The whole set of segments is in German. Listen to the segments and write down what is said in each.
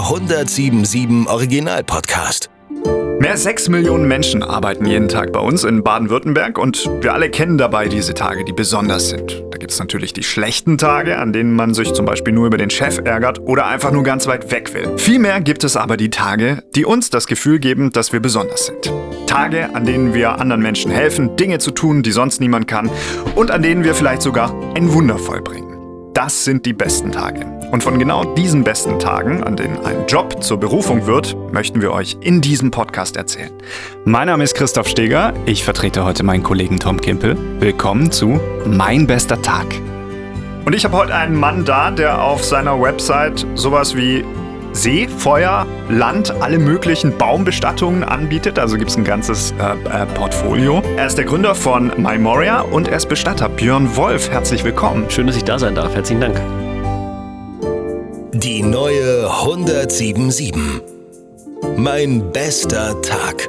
1077 Original-Podcast. Mehr als sechs Millionen Menschen arbeiten jeden Tag bei uns in Baden-Württemberg und wir alle kennen dabei diese Tage, die besonders sind. Da gibt es natürlich die schlechten Tage, an denen man sich zum Beispiel nur über den Chef ärgert oder einfach nur ganz weit weg will. Vielmehr gibt es aber die Tage, die uns das Gefühl geben, dass wir besonders sind. Tage, an denen wir anderen Menschen helfen, Dinge zu tun, die sonst niemand kann und an denen wir vielleicht sogar ein Wunder vollbringen. Das sind die besten Tage. Und von genau diesen besten Tagen, an denen ein Job zur Berufung wird, möchten wir euch in diesem Podcast erzählen. Mein Name ist Christoph Steger. Ich vertrete heute meinen Kollegen Tom Kimpel. Willkommen zu Mein bester Tag. Und ich habe heute einen Mann da, der auf seiner Website sowas wie See, Feuer, Land, alle möglichen Baumbestattungen anbietet. Also gibt es ein ganzes äh, äh, Portfolio. Er ist der Gründer von MyMoria und er ist Bestatter. Björn Wolf, herzlich willkommen. Schön, dass ich da sein darf. Herzlichen Dank. Die neue 1077. Mein bester Tag.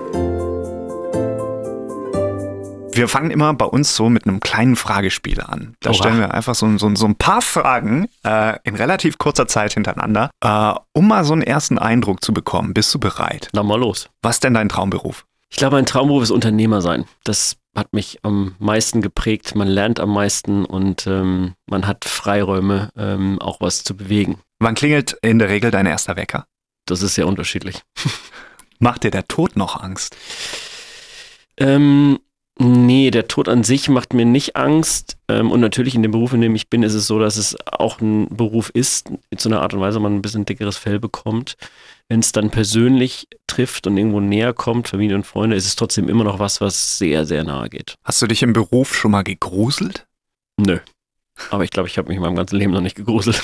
Wir fangen immer bei uns so mit einem kleinen Fragespiel an. Da Oha. stellen wir einfach so, so, so ein paar Fragen äh, in relativ kurzer Zeit hintereinander, äh, um mal so einen ersten Eindruck zu bekommen. Bist du bereit? Na mal los. Was ist denn dein Traumberuf? Ich glaube, mein Traumberuf ist Unternehmer sein. Das hat mich am meisten geprägt. Man lernt am meisten und ähm, man hat Freiräume, ähm, auch was zu bewegen. Wann klingelt in der Regel dein erster Wecker? Das ist sehr unterschiedlich. Macht dir der Tod noch Angst? Ähm, nee, der Tod an sich macht mir nicht Angst. Ähm, und natürlich in dem Beruf, in dem ich bin, ist es so, dass es auch ein Beruf ist, zu einer Art und Weise man ein bisschen dickeres Fell bekommt. Wenn es dann persönlich trifft und irgendwo näher kommt, Familie und Freunde, ist es trotzdem immer noch was, was sehr, sehr nahe geht. Hast du dich im Beruf schon mal gegruselt? Nö. Aber ich glaube, ich habe mich in meinem ganzen Leben noch nicht gegruselt.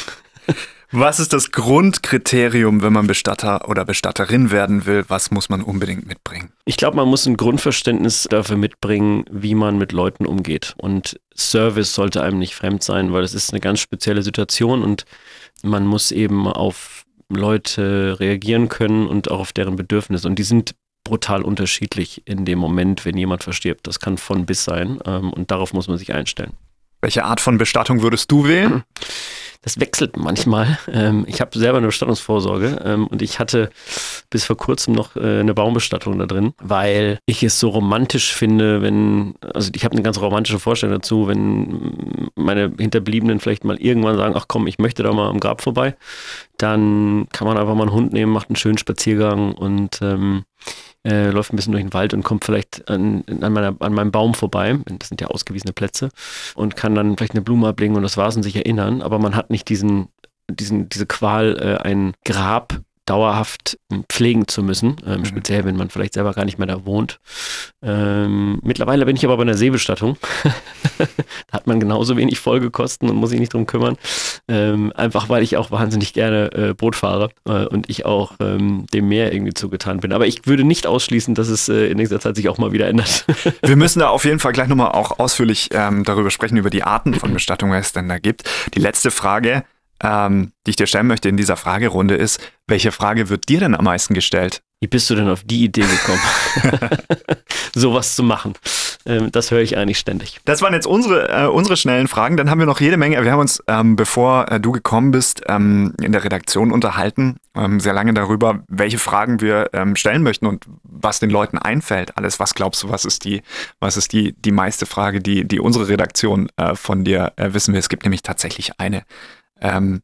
Was ist das Grundkriterium, wenn man Bestatter oder Bestatterin werden will? Was muss man unbedingt mitbringen? Ich glaube, man muss ein Grundverständnis dafür mitbringen, wie man mit Leuten umgeht. Und Service sollte einem nicht fremd sein, weil es ist eine ganz spezielle Situation und man muss eben auf Leute reagieren können und auch auf deren Bedürfnisse. Und die sind brutal unterschiedlich in dem Moment, wenn jemand verstirbt. Das kann von bis sein ähm, und darauf muss man sich einstellen. Welche Art von Bestattung würdest du wählen? Das wechselt manchmal. Ähm, ich habe selber eine Bestattungsvorsorge ähm, und ich hatte bis vor kurzem noch äh, eine Baumbestattung da drin, weil ich es so romantisch finde, wenn, also ich habe eine ganz romantische Vorstellung dazu, wenn meine Hinterbliebenen vielleicht mal irgendwann sagen, ach komm, ich möchte da mal am Grab vorbei, dann kann man einfach mal einen Hund nehmen, macht einen schönen Spaziergang und ähm, äh, läuft ein bisschen durch den Wald und kommt vielleicht an, an, meiner, an meinem Baum vorbei, das sind ja ausgewiesene Plätze, und kann dann vielleicht eine Blume ablegen und das war's und sich erinnern, aber man hat nicht diesen, diesen, diese Qual, äh, ein Grab dauerhaft pflegen zu müssen, ähm, speziell wenn man vielleicht selber gar nicht mehr da wohnt. Ähm, mittlerweile bin ich aber bei einer Seebestattung. da hat man genauso wenig Folgekosten und muss sich nicht drum kümmern. Ähm, einfach weil ich auch wahnsinnig gerne äh, Boot fahre äh, und ich auch ähm, dem Meer irgendwie zugetan bin. Aber ich würde nicht ausschließen, dass es äh, in nächster Zeit sich auch mal wieder ändert. Wir müssen da auf jeden Fall gleich nochmal auch ausführlich ähm, darüber sprechen, über die Arten von Bestattungen, was es denn da gibt. Die letzte Frage, ähm, die ich dir stellen möchte in dieser Fragerunde ist, welche Frage wird dir denn am meisten gestellt? Wie bist du denn auf die Idee gekommen, sowas zu machen? Ähm, das höre ich eigentlich ständig. Das waren jetzt unsere, äh, unsere schnellen Fragen. Dann haben wir noch jede Menge. Wir haben uns, ähm, bevor äh, du gekommen bist, ähm, in der Redaktion unterhalten, ähm, sehr lange darüber, welche Fragen wir ähm, stellen möchten und was den Leuten einfällt. Alles, was glaubst du, was ist die, was ist die, die meiste Frage, die, die unsere Redaktion äh, von dir äh, wissen will? Es gibt nämlich tatsächlich eine. Ähm,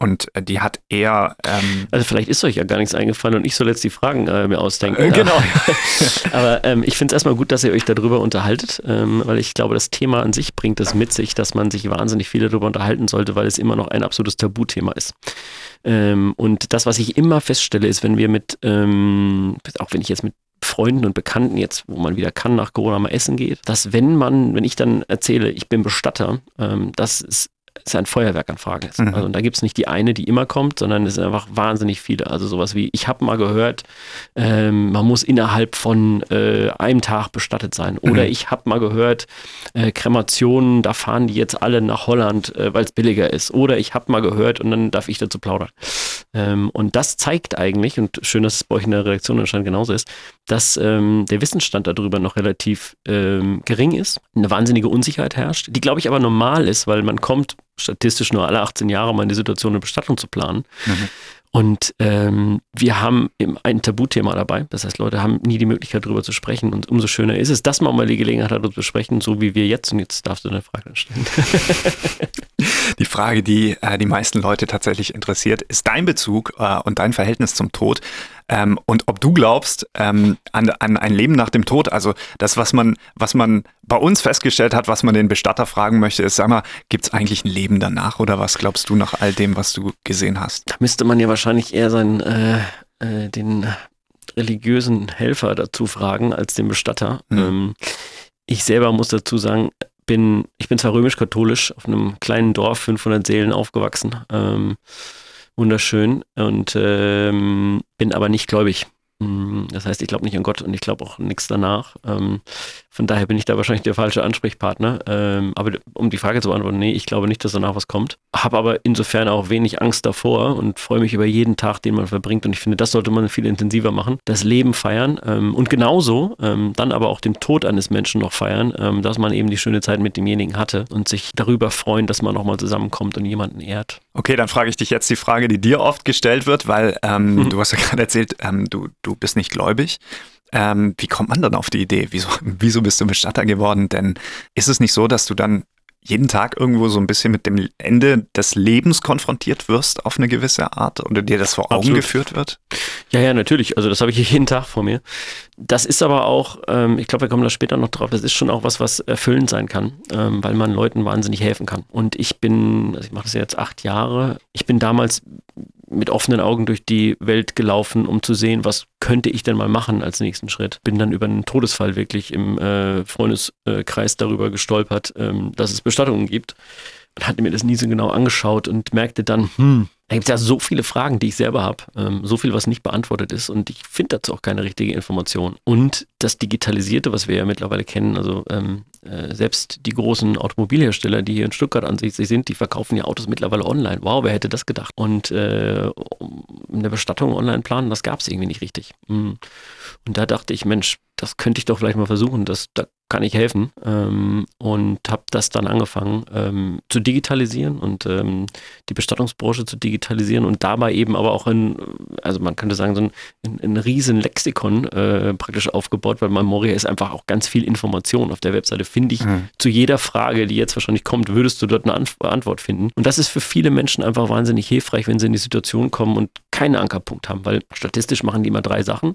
und äh, die hat eher. Ähm, Also vielleicht ist euch ja gar nichts eingefallen und ich soll jetzt die Fragen äh, mir ausdenken. Äh, genau. Aber ähm, ich finde es erstmal gut, dass ihr euch darüber unterhaltet, ähm, weil ich glaube, das Thema an sich bringt es mit sich, dass man sich wahnsinnig viel darüber unterhalten sollte, weil es immer noch ein absolutes Tabuthema ist. Ähm, und das, was ich immer feststelle, ist, wenn wir mit, ähm, auch wenn ich jetzt mit Freunden und Bekannten jetzt, wo man wieder kann, nach Corona mal essen geht, dass wenn man, wenn ich dann erzähle, ich bin Bestatter, ähm, das ist ist ein Feuerwerk an Fragen ist. Mhm. Also da gibt es nicht die eine, die immer kommt, sondern es sind einfach wahnsinnig viele. Also sowas wie, ich habe mal gehört, ähm, man muss innerhalb von äh, einem Tag bestattet sein. Oder Mhm. ich habe mal gehört, äh, Kremationen, da fahren die jetzt alle nach Holland, äh, weil es billiger ist. Oder ich habe mal gehört und dann darf ich dazu plaudern. Ähm, und das zeigt eigentlich, und schön, dass es bei euch in der Redaktion anscheinend genauso ist, dass ähm, der Wissensstand darüber noch relativ ähm, gering ist, eine wahnsinnige Unsicherheit herrscht, die, glaube ich, aber normal ist, weil man kommt statistisch nur alle 18 Jahre mal in die Situation, eine Bestattung zu planen. Mhm. Und ähm, wir haben ein Tabuthema dabei. Das heißt, Leute haben nie die Möglichkeit, darüber zu sprechen. Und umso schöner ist es, dass man mal die Gelegenheit hat, darüber zu sprechen, so wie wir jetzt. Und jetzt darfst du eine Frage stellen. die Frage, die äh, die meisten Leute tatsächlich interessiert, ist dein Bezug äh, und dein Verhältnis zum Tod. Ähm, und ob du glaubst ähm, an, an ein Leben nach dem Tod, also das, was man, was man bei uns festgestellt hat, was man den Bestatter fragen möchte, ist, sag mal, gibt es eigentlich ein Leben danach oder was glaubst du nach all dem, was du gesehen hast? Da müsste man ja wahrscheinlich eher seinen, äh, äh, den religiösen Helfer dazu fragen als den Bestatter. Mhm. Ähm, ich selber muss dazu sagen, bin, ich bin zwar römisch-katholisch, auf einem kleinen Dorf, 500 Seelen aufgewachsen. Ähm, wunderschön und ähm, bin aber nicht gläubig. Mm, das heißt, ich glaube nicht an Gott und ich glaube auch nichts danach. Ähm, von daher bin ich da wahrscheinlich der falsche Ansprechpartner. Ähm, aber um die Frage zu beantworten, nee, ich glaube nicht, dass danach was kommt. Habe aber insofern auch wenig Angst davor und freue mich über jeden Tag, den man verbringt. Und ich finde, das sollte man viel intensiver machen. Das Leben feiern ähm, und genauso dann aber auch den Tod eines Menschen noch feiern, dass man eben die schöne Zeit mit demjenigen hatte und sich darüber freuen, dass man nochmal zusammenkommt und jemanden ehrt. Okay, dann frage ich dich jetzt die Frage, die dir oft gestellt wird, weil ähm, mhm. du hast ja gerade erzählt, ähm, du, du bist nicht gläubig. Ähm, wie kommt man dann auf die Idee? Wieso, wieso bist du Bestatter geworden? Denn ist es nicht so, dass du dann jeden Tag irgendwo so ein bisschen mit dem Ende des Lebens konfrontiert wirst auf eine gewisse Art oder dir das vor Augen Absolut. geführt wird? Ja, ja, natürlich. Also das habe ich jeden Tag vor mir. Das ist aber auch, ähm, ich glaube, wir kommen da später noch drauf, das ist schon auch was, was erfüllend sein kann, ähm, weil man Leuten wahnsinnig helfen kann. Und ich bin, also ich mache das jetzt acht Jahre, ich bin damals mit offenen Augen durch die Welt gelaufen, um zu sehen, was könnte ich denn mal machen als nächsten Schritt. Bin dann über einen Todesfall wirklich im äh, Freundeskreis darüber gestolpert, ähm, dass es Bestattungen gibt und hatte mir das nie so genau angeschaut und merkte dann, hm, da gibt es ja so viele Fragen, die ich selber habe, ähm, so viel, was nicht beantwortet ist und ich finde dazu auch keine richtige Information. Und das Digitalisierte, was wir ja mittlerweile kennen, also ähm, äh, selbst die großen Automobilhersteller, die hier in Stuttgart ansässig sind, die verkaufen ja Autos mittlerweile online. Wow, wer hätte das gedacht? Und äh, eine Bestattung online planen, das gab es irgendwie nicht richtig. Mhm. Und da dachte ich, Mensch, das könnte ich doch vielleicht mal versuchen, das, da kann ich helfen. Ähm, und habe das dann angefangen ähm, zu digitalisieren und ähm, die Bestattungsbranche zu digitalisieren und dabei eben aber auch ein, also man könnte sagen, so ein, ein, ein riesen Lexikon äh, praktisch aufgebaut, weil Memoria ist einfach auch ganz viel Information. Auf der Webseite finde ich mhm. zu jeder Frage, die jetzt wahrscheinlich kommt, würdest du dort eine Antwort finden. Und das ist für viele Menschen einfach wahnsinnig hilfreich, wenn sie in die Situation kommen und keinen Ankerpunkt haben, weil statistisch machen die immer drei Sachen.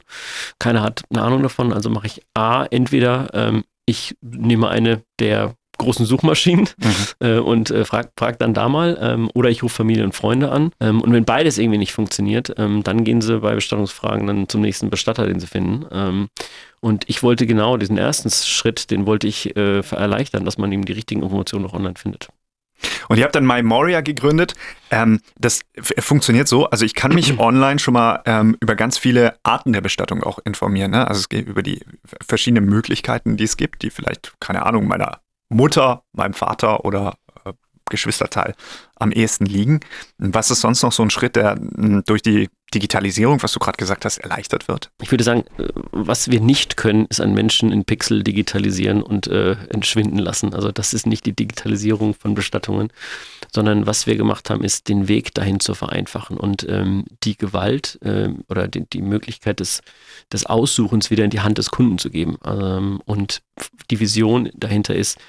Keiner hat eine Ahnung davon, also mache ich A, entweder ähm, ich nehme eine der großen Suchmaschinen mhm. äh, und äh, frag, frag dann da mal ähm, oder ich rufe Familie und Freunde an ähm, und wenn beides irgendwie nicht funktioniert, ähm, dann gehen sie bei Bestattungsfragen dann zum nächsten Bestatter, den sie finden ähm, und ich wollte genau diesen ersten Schritt, den wollte ich äh, erleichtern, dass man eben die richtigen Informationen noch online findet. Und ihr habt dann MyMoria gegründet. Ähm, das funktioniert so. Also ich kann mich online schon mal ähm, über ganz viele Arten der Bestattung auch informieren. Ne? Also es geht über die verschiedenen Möglichkeiten, die es gibt, die vielleicht, keine Ahnung, meiner Mutter, meinem Vater oder äh, Geschwisterteil am ehesten liegen. Was ist sonst noch so ein Schritt, der hm, durch die Digitalisierung, was du gerade gesagt hast, erleichtert wird? Ich würde sagen, äh, was wir nicht können, ist einen Menschen in Pixel digitalisieren und äh, entschwinden lassen. Also das ist nicht die Digitalisierung von Bestattungen, sondern was wir gemacht haben, ist den Weg dahin zu vereinfachen und ähm, die Gewalt äh, oder die, die, Möglichkeit des, des Aussuchens wieder in die Hand des Kunden zu geben. Ähm, und die Vision dahinter ist,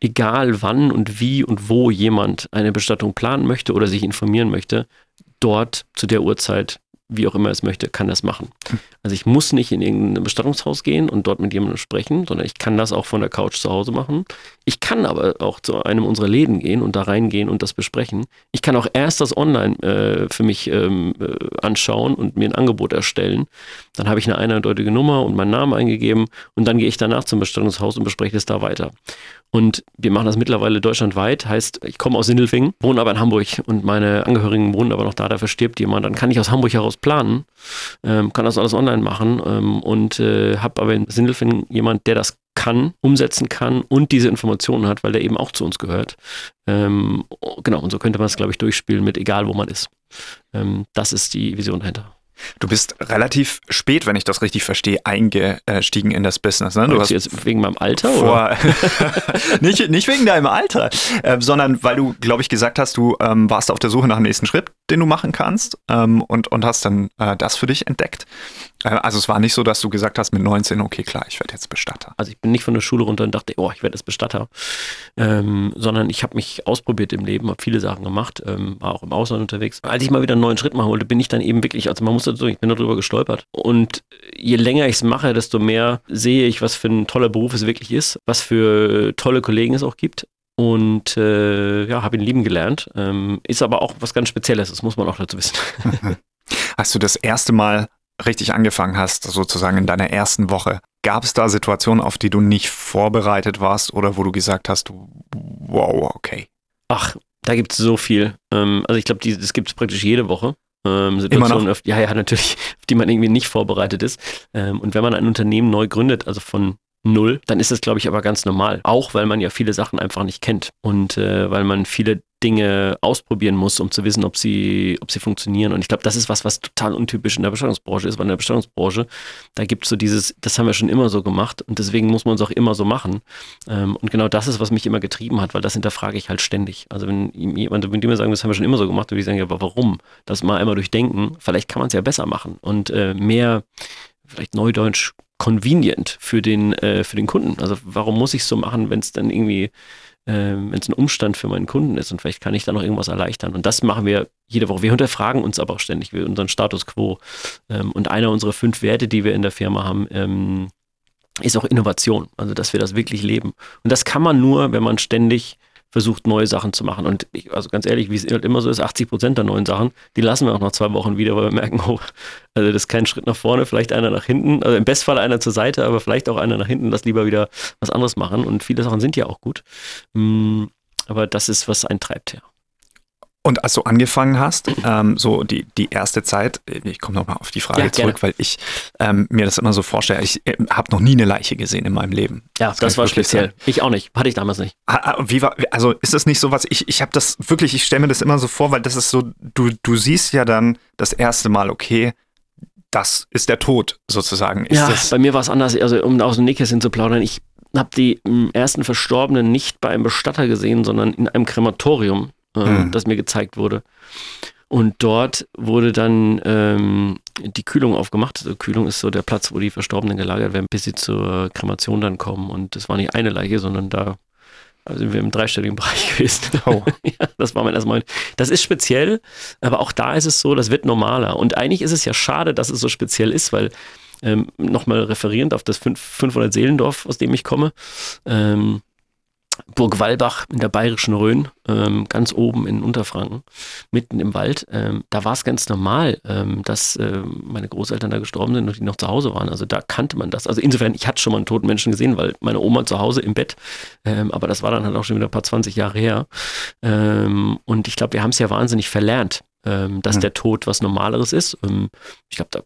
egal wann und wie und wo jemand eine Bestattung planen möchte oder sich informieren möchte, dort zu der Uhrzeit wie auch immer es möchte, kann das machen. Also ich muss nicht in irgendein Bestattungshaus gehen und dort mit jemandem sprechen, sondern ich kann das auch von der Couch zu Hause machen. Ich kann aber auch zu einem unserer Läden gehen und da reingehen und das besprechen. Ich kann auch erst das online äh, für mich ähm, äh, anschauen und mir ein Angebot erstellen. Dann habe ich eine eindeutige Nummer und meinen Namen eingegeben und dann gehe ich danach zum Bestattungshaus und bespreche es da weiter. Und wir machen das mittlerweile deutschlandweit. Heißt, ich komme aus Sindelfingen, wohne aber in Hamburg und meine Angehörigen wohnen aber noch da, da verstirbt jemand. Dann kann ich aus Hamburg heraus planen, ähm, kann das alles online machen ähm, und äh, habe aber in Sindelfingen jemand, der das kann, umsetzen kann und diese Informationen hat, weil der eben auch zu uns gehört. Ähm, genau, und so könnte man es, glaube ich, durchspielen mit egal, wo man ist. Ähm, das ist die Vision dahinter. Du bist relativ spät, wenn ich das richtig verstehe, eingestiegen in das Business. Ne? Du hast jetzt wegen meinem Alter vor, nicht, nicht wegen deinem Alter, äh, sondern weil du, glaube ich, gesagt hast, du ähm, warst auf der Suche nach dem nächsten Schritt, den du machen kannst ähm, und, und hast dann äh, das für dich entdeckt. Äh, also es war nicht so, dass du gesagt hast mit 19, okay, klar, ich werde jetzt Bestatter. Also ich bin nicht von der Schule runter und dachte, oh, ich werde jetzt Bestatter, ähm, sondern ich habe mich ausprobiert im Leben, habe viele Sachen gemacht, ähm, war auch im Ausland unterwegs. Als ich mal wieder einen neuen Schritt machen wollte, bin ich dann eben wirklich, also man muss dazu, ich bin darüber gestolpert. Und je länger ich es mache, desto mehr sehe ich, was für ein toller Beruf es wirklich ist, was für tolle Kollegen es auch gibt und äh, ja, habe ihn lieben gelernt. Ähm, ist aber auch was ganz Spezielles, das muss man auch dazu wissen. Hast du das erste Mal richtig angefangen hast, sozusagen in deiner ersten Woche, gab es da Situationen, auf die du nicht vorbereitet warst oder wo du gesagt hast, wow, okay? Ach, da gibt es so viel. Ähm, also ich glaube, das gibt es praktisch jede Woche. Ähm, Situationen, auf, ja, ja, natürlich, auf die man irgendwie nicht vorbereitet ist. Ähm, und wenn man ein Unternehmen neu gründet, also von null, dann ist das, glaube ich, aber ganz normal. Auch weil man ja viele Sachen einfach nicht kennt und äh, weil man viele Dinge ausprobieren muss, um zu wissen, ob sie, ob sie funktionieren. Und ich glaube, das ist was, was total untypisch in der Bestattungsbranche ist, weil in der Bestattungsbranche, da gibt es so dieses, das haben wir schon immer so gemacht und deswegen muss man es auch immer so machen. Ähm, und genau das ist, was mich immer getrieben hat, weil das hinterfrage ich halt ständig. Also wenn jemand, wenn die mir sagen, das haben wir schon immer so gemacht, würde ich sagen, aber warum? Das mal einmal durchdenken, vielleicht kann man es ja besser machen und äh, mehr, vielleicht Neudeutsch, convenient für den, äh, für den Kunden. Also warum muss ich es so machen, wenn es dann irgendwie, äh, wenn es ein Umstand für meinen Kunden ist und vielleicht kann ich da noch irgendwas erleichtern. Und das machen wir jede Woche. Wir hinterfragen uns aber auch ständig wir, unseren Status quo. Ähm, und einer unserer fünf Werte, die wir in der Firma haben, ähm, ist auch Innovation. Also dass wir das wirklich leben. Und das kann man nur, wenn man ständig versucht, neue Sachen zu machen. Und ich, also ganz ehrlich, wie es halt immer so ist, 80 Prozent der neuen Sachen, die lassen wir auch nach zwei Wochen wieder, weil wir merken, oh, also das ist kein Schritt nach vorne, vielleicht einer nach hinten, also im Bestfall einer zur Seite, aber vielleicht auch einer nach hinten, lass lieber wieder was anderes machen. Und viele Sachen sind ja auch gut. Mm, aber das ist, was einen treibt, ja. Und als du angefangen hast, ähm, so die, die erste Zeit, ich komme nochmal auf die Frage ja, zurück, weil ich ähm, mir das immer so vorstelle, ich äh, habe noch nie eine Leiche gesehen in meinem Leben. Ja, das, das war speziell. Sein. Ich auch nicht, hatte ich damals nicht. Wie war, also ist das nicht so was, ich, ich habe das wirklich, ich stelle mir das immer so vor, weil das ist so, du, du siehst ja dann das erste Mal, okay, das ist der Tod sozusagen. Ist ja, das bei mir war es anders, also um aus dem Nähkästchen zu plaudern, ich habe die ersten Verstorbenen nicht bei einem Bestatter gesehen, sondern in einem Krematorium äh, mhm. das mir gezeigt wurde. Und dort wurde dann ähm, die Kühlung aufgemacht. Also Kühlung ist so der Platz, wo die Verstorbenen gelagert werden, bis sie zur Kremation dann kommen. Und das war nicht eine Leiche, sondern da sind wir im dreistelligen Bereich gewesen. Oh. ja, das war mein erster Mal. Das ist speziell, aber auch da ist es so, das wird normaler. Und eigentlich ist es ja schade, dass es so speziell ist, weil ähm, nochmal referierend auf das 500 Seelendorf, aus dem ich komme, ähm, Burg Walbach in der bayerischen Rhön, ähm, ganz oben in Unterfranken, mitten im Wald. Ähm, da war es ganz normal, ähm, dass ähm, meine Großeltern da gestorben sind und die noch zu Hause waren. Also da kannte man das. Also insofern, ich hatte schon mal einen toten Menschen gesehen, weil meine Oma zu Hause im Bett, ähm, aber das war dann halt auch schon wieder ein paar 20 Jahre her. Ähm, und ich glaube, wir haben es ja wahnsinnig verlernt, dass mhm. der Tod was Normaleres ist. ich glaube, da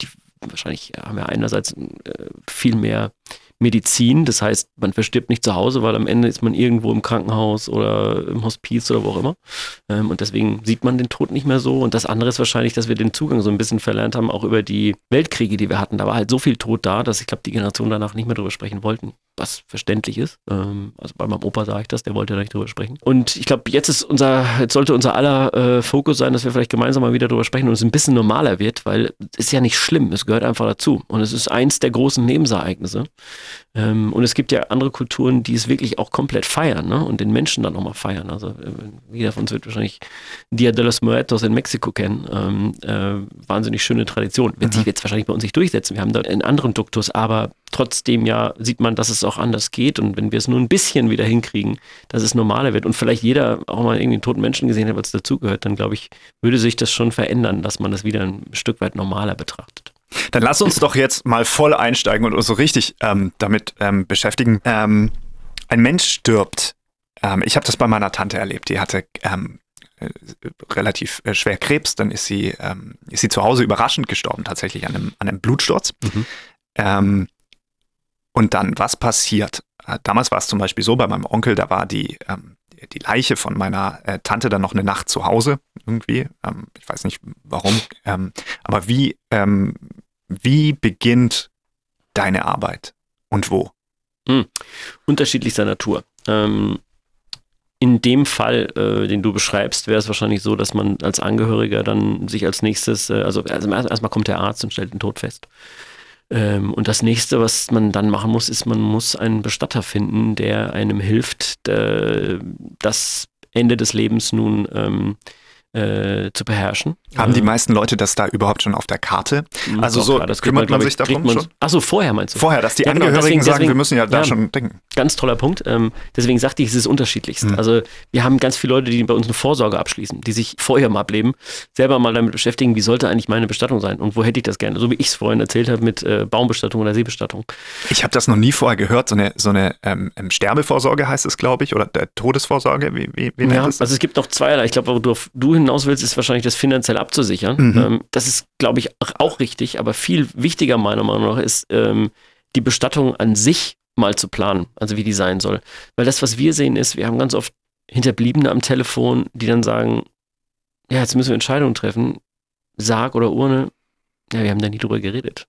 die, wahrscheinlich haben wir einerseits äh, viel mehr Medizin. Das heißt, man verstirbt nicht zu Hause, weil am Ende ist man irgendwo im Krankenhaus oder im Hospiz oder wo auch immer. Ähm, und deswegen sieht man den Tod nicht mehr so. Und das andere ist wahrscheinlich, dass wir den Zugang so ein bisschen verlernt haben, auch über die Weltkriege, die wir hatten. Da war halt so viel Tod da, dass ich glaube, die Generation danach nicht mehr drüber sprechen wollten was verständlich ist. Ähm, also bei meinem Opa sage ich das, der wollte da nicht drüber sprechen. Und ich glaube, jetzt ist unser, jetzt sollte unser aller äh, Fokus sein, dass wir vielleicht gemeinsam mal wieder drüber sprechen und es ein bisschen normaler wird, weil es ist ja nicht schlimm, es gehört einfach dazu. Und es ist eins der großen Nebensereignisse. Ähm, und es gibt ja andere Kulturen, die es wirklich auch komplett feiern ne? und den Menschen dann nochmal feiern. Also äh, jeder von uns wird wahrscheinlich Dia de los Muertos in Mexiko kennen. Ähm, äh, wahnsinnig schöne Tradition. Wird sich jetzt wahrscheinlich bei uns nicht durchsetzen. Wir haben da einen anderen Duktus, aber trotzdem ja sieht man, dass es auch anders geht. Und wenn wir es nur ein bisschen wieder hinkriegen, dass es normaler wird und vielleicht jeder auch mal irgendwie einen toten Menschen gesehen hat, was dazugehört, dann glaube ich, würde sich das schon verändern, dass man das wieder ein Stück weit normaler betrachtet. Dann lass uns doch jetzt mal voll einsteigen und uns so richtig ähm, damit ähm, beschäftigen. Ähm, ein Mensch stirbt. Ähm, ich habe das bei meiner Tante erlebt. Die hatte ähm, äh, relativ äh, schwer Krebs. Dann ist sie, ähm, ist sie zu Hause überraschend gestorben, tatsächlich an einem, an einem Blutsturz. Mhm. Und dann, was passiert? Äh, damals war es zum Beispiel so, bei meinem Onkel, da war die, ähm, die Leiche von meiner äh, Tante dann noch eine Nacht zu Hause irgendwie. Ähm, ich weiß nicht warum. Ähm, aber wie, ähm, wie beginnt deine Arbeit und wo? Hm. Unterschiedlichster Natur. Ähm, in dem Fall, äh, den du beschreibst, wäre es wahrscheinlich so, dass man als Angehöriger dann sich als nächstes, äh, also, also erstmal kommt der Arzt und stellt den Tod fest. Ähm, und das nächste, was man dann machen muss, ist, man muss einen Bestatter finden, der einem hilft, äh, das Ende des Lebens nun ähm, äh, zu beherrschen. Haben die meisten Leute das da überhaupt schon auf der Karte? Mhm, Also so klar, das kümmert man, man sich darum man- schon? Achso, vorher meinst du? Vorher, dass die Ja, genau, Angehörigen deswegen- sagen, wir deswegen- müssen ja da ja. schon denken. Ganz toller Punkt. Ähm, deswegen sagte ich, es ist unterschiedlichst. Mhm. Also wir haben ganz viele Leute, die bei uns eine Vorsorge abschließen, die sich vor ihrem Ableben selber mal damit beschäftigen, wie sollte eigentlich meine Bestattung sein und wo hätte ich das gerne. So wie ich es vorhin erzählt habe mit äh, Baumbestattung oder Seebestattung. Ich habe das noch nie vorher gehört, so eine, so eine ähm, ähm, Sterbevorsorge heißt es, glaube ich, oder der Todesvorsorge, wie, wie, wie nennt Ja, es? also es gibt noch zweierlei. Ich glaube, wo du, du hinaus willst, ist wahrscheinlich das finanziell abzusichern. Mhm. Ähm, das ist, glaube ich, auch- richtig, aber viel wichtiger meiner Meinung nach ist, ähm, die Bestattung an sich mal zu planen, also wie die sein soll. Weil das, was wir sehen, ist, wir haben ganz oft Hinterbliebene am Telefon, die dann sagen, ja, jetzt müssen wir Entscheidungen treffen, Sarg oder Urne. Ja, wir haben da nie drüber geredet.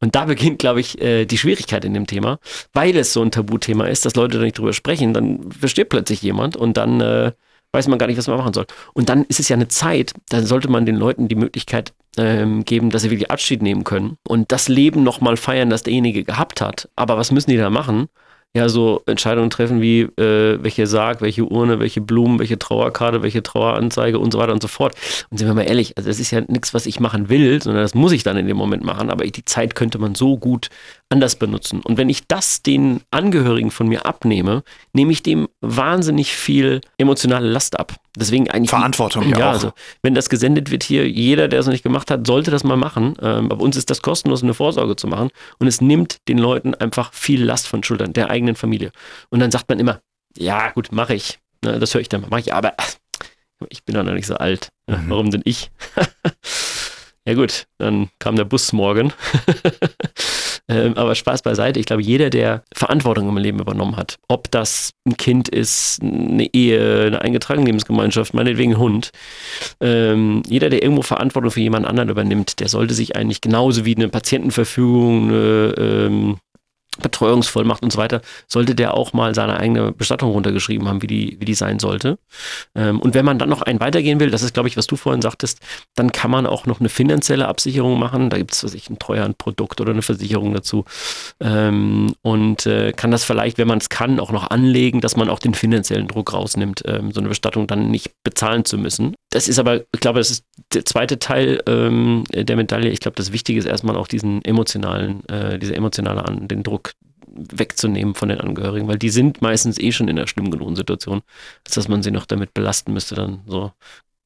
Und da beginnt, glaube ich, äh, die Schwierigkeit in dem Thema, weil es so ein Tabuthema ist, dass Leute da nicht drüber sprechen. Dann versteht plötzlich jemand und dann äh, weiß man gar nicht, was man machen soll. Und dann ist es ja eine Zeit, da sollte man den Leuten die Möglichkeit ähm, geben, dass sie wirklich Abschied nehmen können und das Leben nochmal feiern, das derjenige gehabt hat. Aber was müssen die da machen? Ja, so Entscheidungen treffen wie, äh, welche Sarg, welche Urne, welche Blumen, welche Trauerkarte, welche Traueranzeige und so weiter und so fort. Und sind wir mal ehrlich, also das ist ja nichts, was ich machen will, sondern das muss ich dann in dem Moment machen. Aber die Zeit könnte man so gut anders benutzen. Und wenn ich das den Angehörigen von mir abnehme, nehme ich dem wahnsinnig viel emotionale Last ab. Deswegen eigentlich. Verantwortung ja ja also wenn das gesendet wird hier, jeder, der es noch nicht gemacht hat, sollte das mal machen. Ähm, bei uns ist das kostenlos, eine Vorsorge zu machen. Und es nimmt den Leuten einfach viel Last von Schultern, der eigenen Familie. Und dann sagt man immer, ja gut, mache ich. Ne, das höre ich dann mal, mache ich. Aber ach, ich bin doch noch nicht so alt. Mhm. Warum denn ich? ja gut, dann kam der Bus morgen. ähm, aber Spaß beiseite. Ich glaube, jeder, der Verantwortung im Leben übernommen hat, ob das ein Kind ist, eine Ehe, eine eingetragene Lebensgemeinschaft, meinetwegen ein Hund, ähm, jeder, der irgendwo Verantwortung für jemand anderen übernimmt, der sollte sich eigentlich genauso wie eine Patientenverfügung, eine ähm, Betreuungsvollmacht und so weiter, sollte der auch mal seine eigene Bestattung runtergeschrieben haben, wie die, wie die sein sollte. Ähm, und wenn man dann noch einen weitergehen will, das ist, glaube ich, was du vorhin sagtest, dann kann man auch noch eine finanzielle Absicherung machen. Da gibt es, was ich, ein Treuhandprodukt oder eine Versicherung dazu. Ähm, und äh, kann das vielleicht, wenn man es kann, auch noch anlegen, dass man auch den finanziellen Druck rausnimmt, ähm, so eine Bestattung dann nicht bezahlen zu müssen. Das ist aber, ich glaube, das ist der zweite Teil ähm, der Medaille. Ich glaube, das Wichtige ist erstmal auch diesen emotionalen, äh, diese emotionale an, den Druck wegzunehmen von den Angehörigen, weil die sind meistens eh schon in einer schlimm genug Situation, als dass man sie noch damit belasten müsste, dann so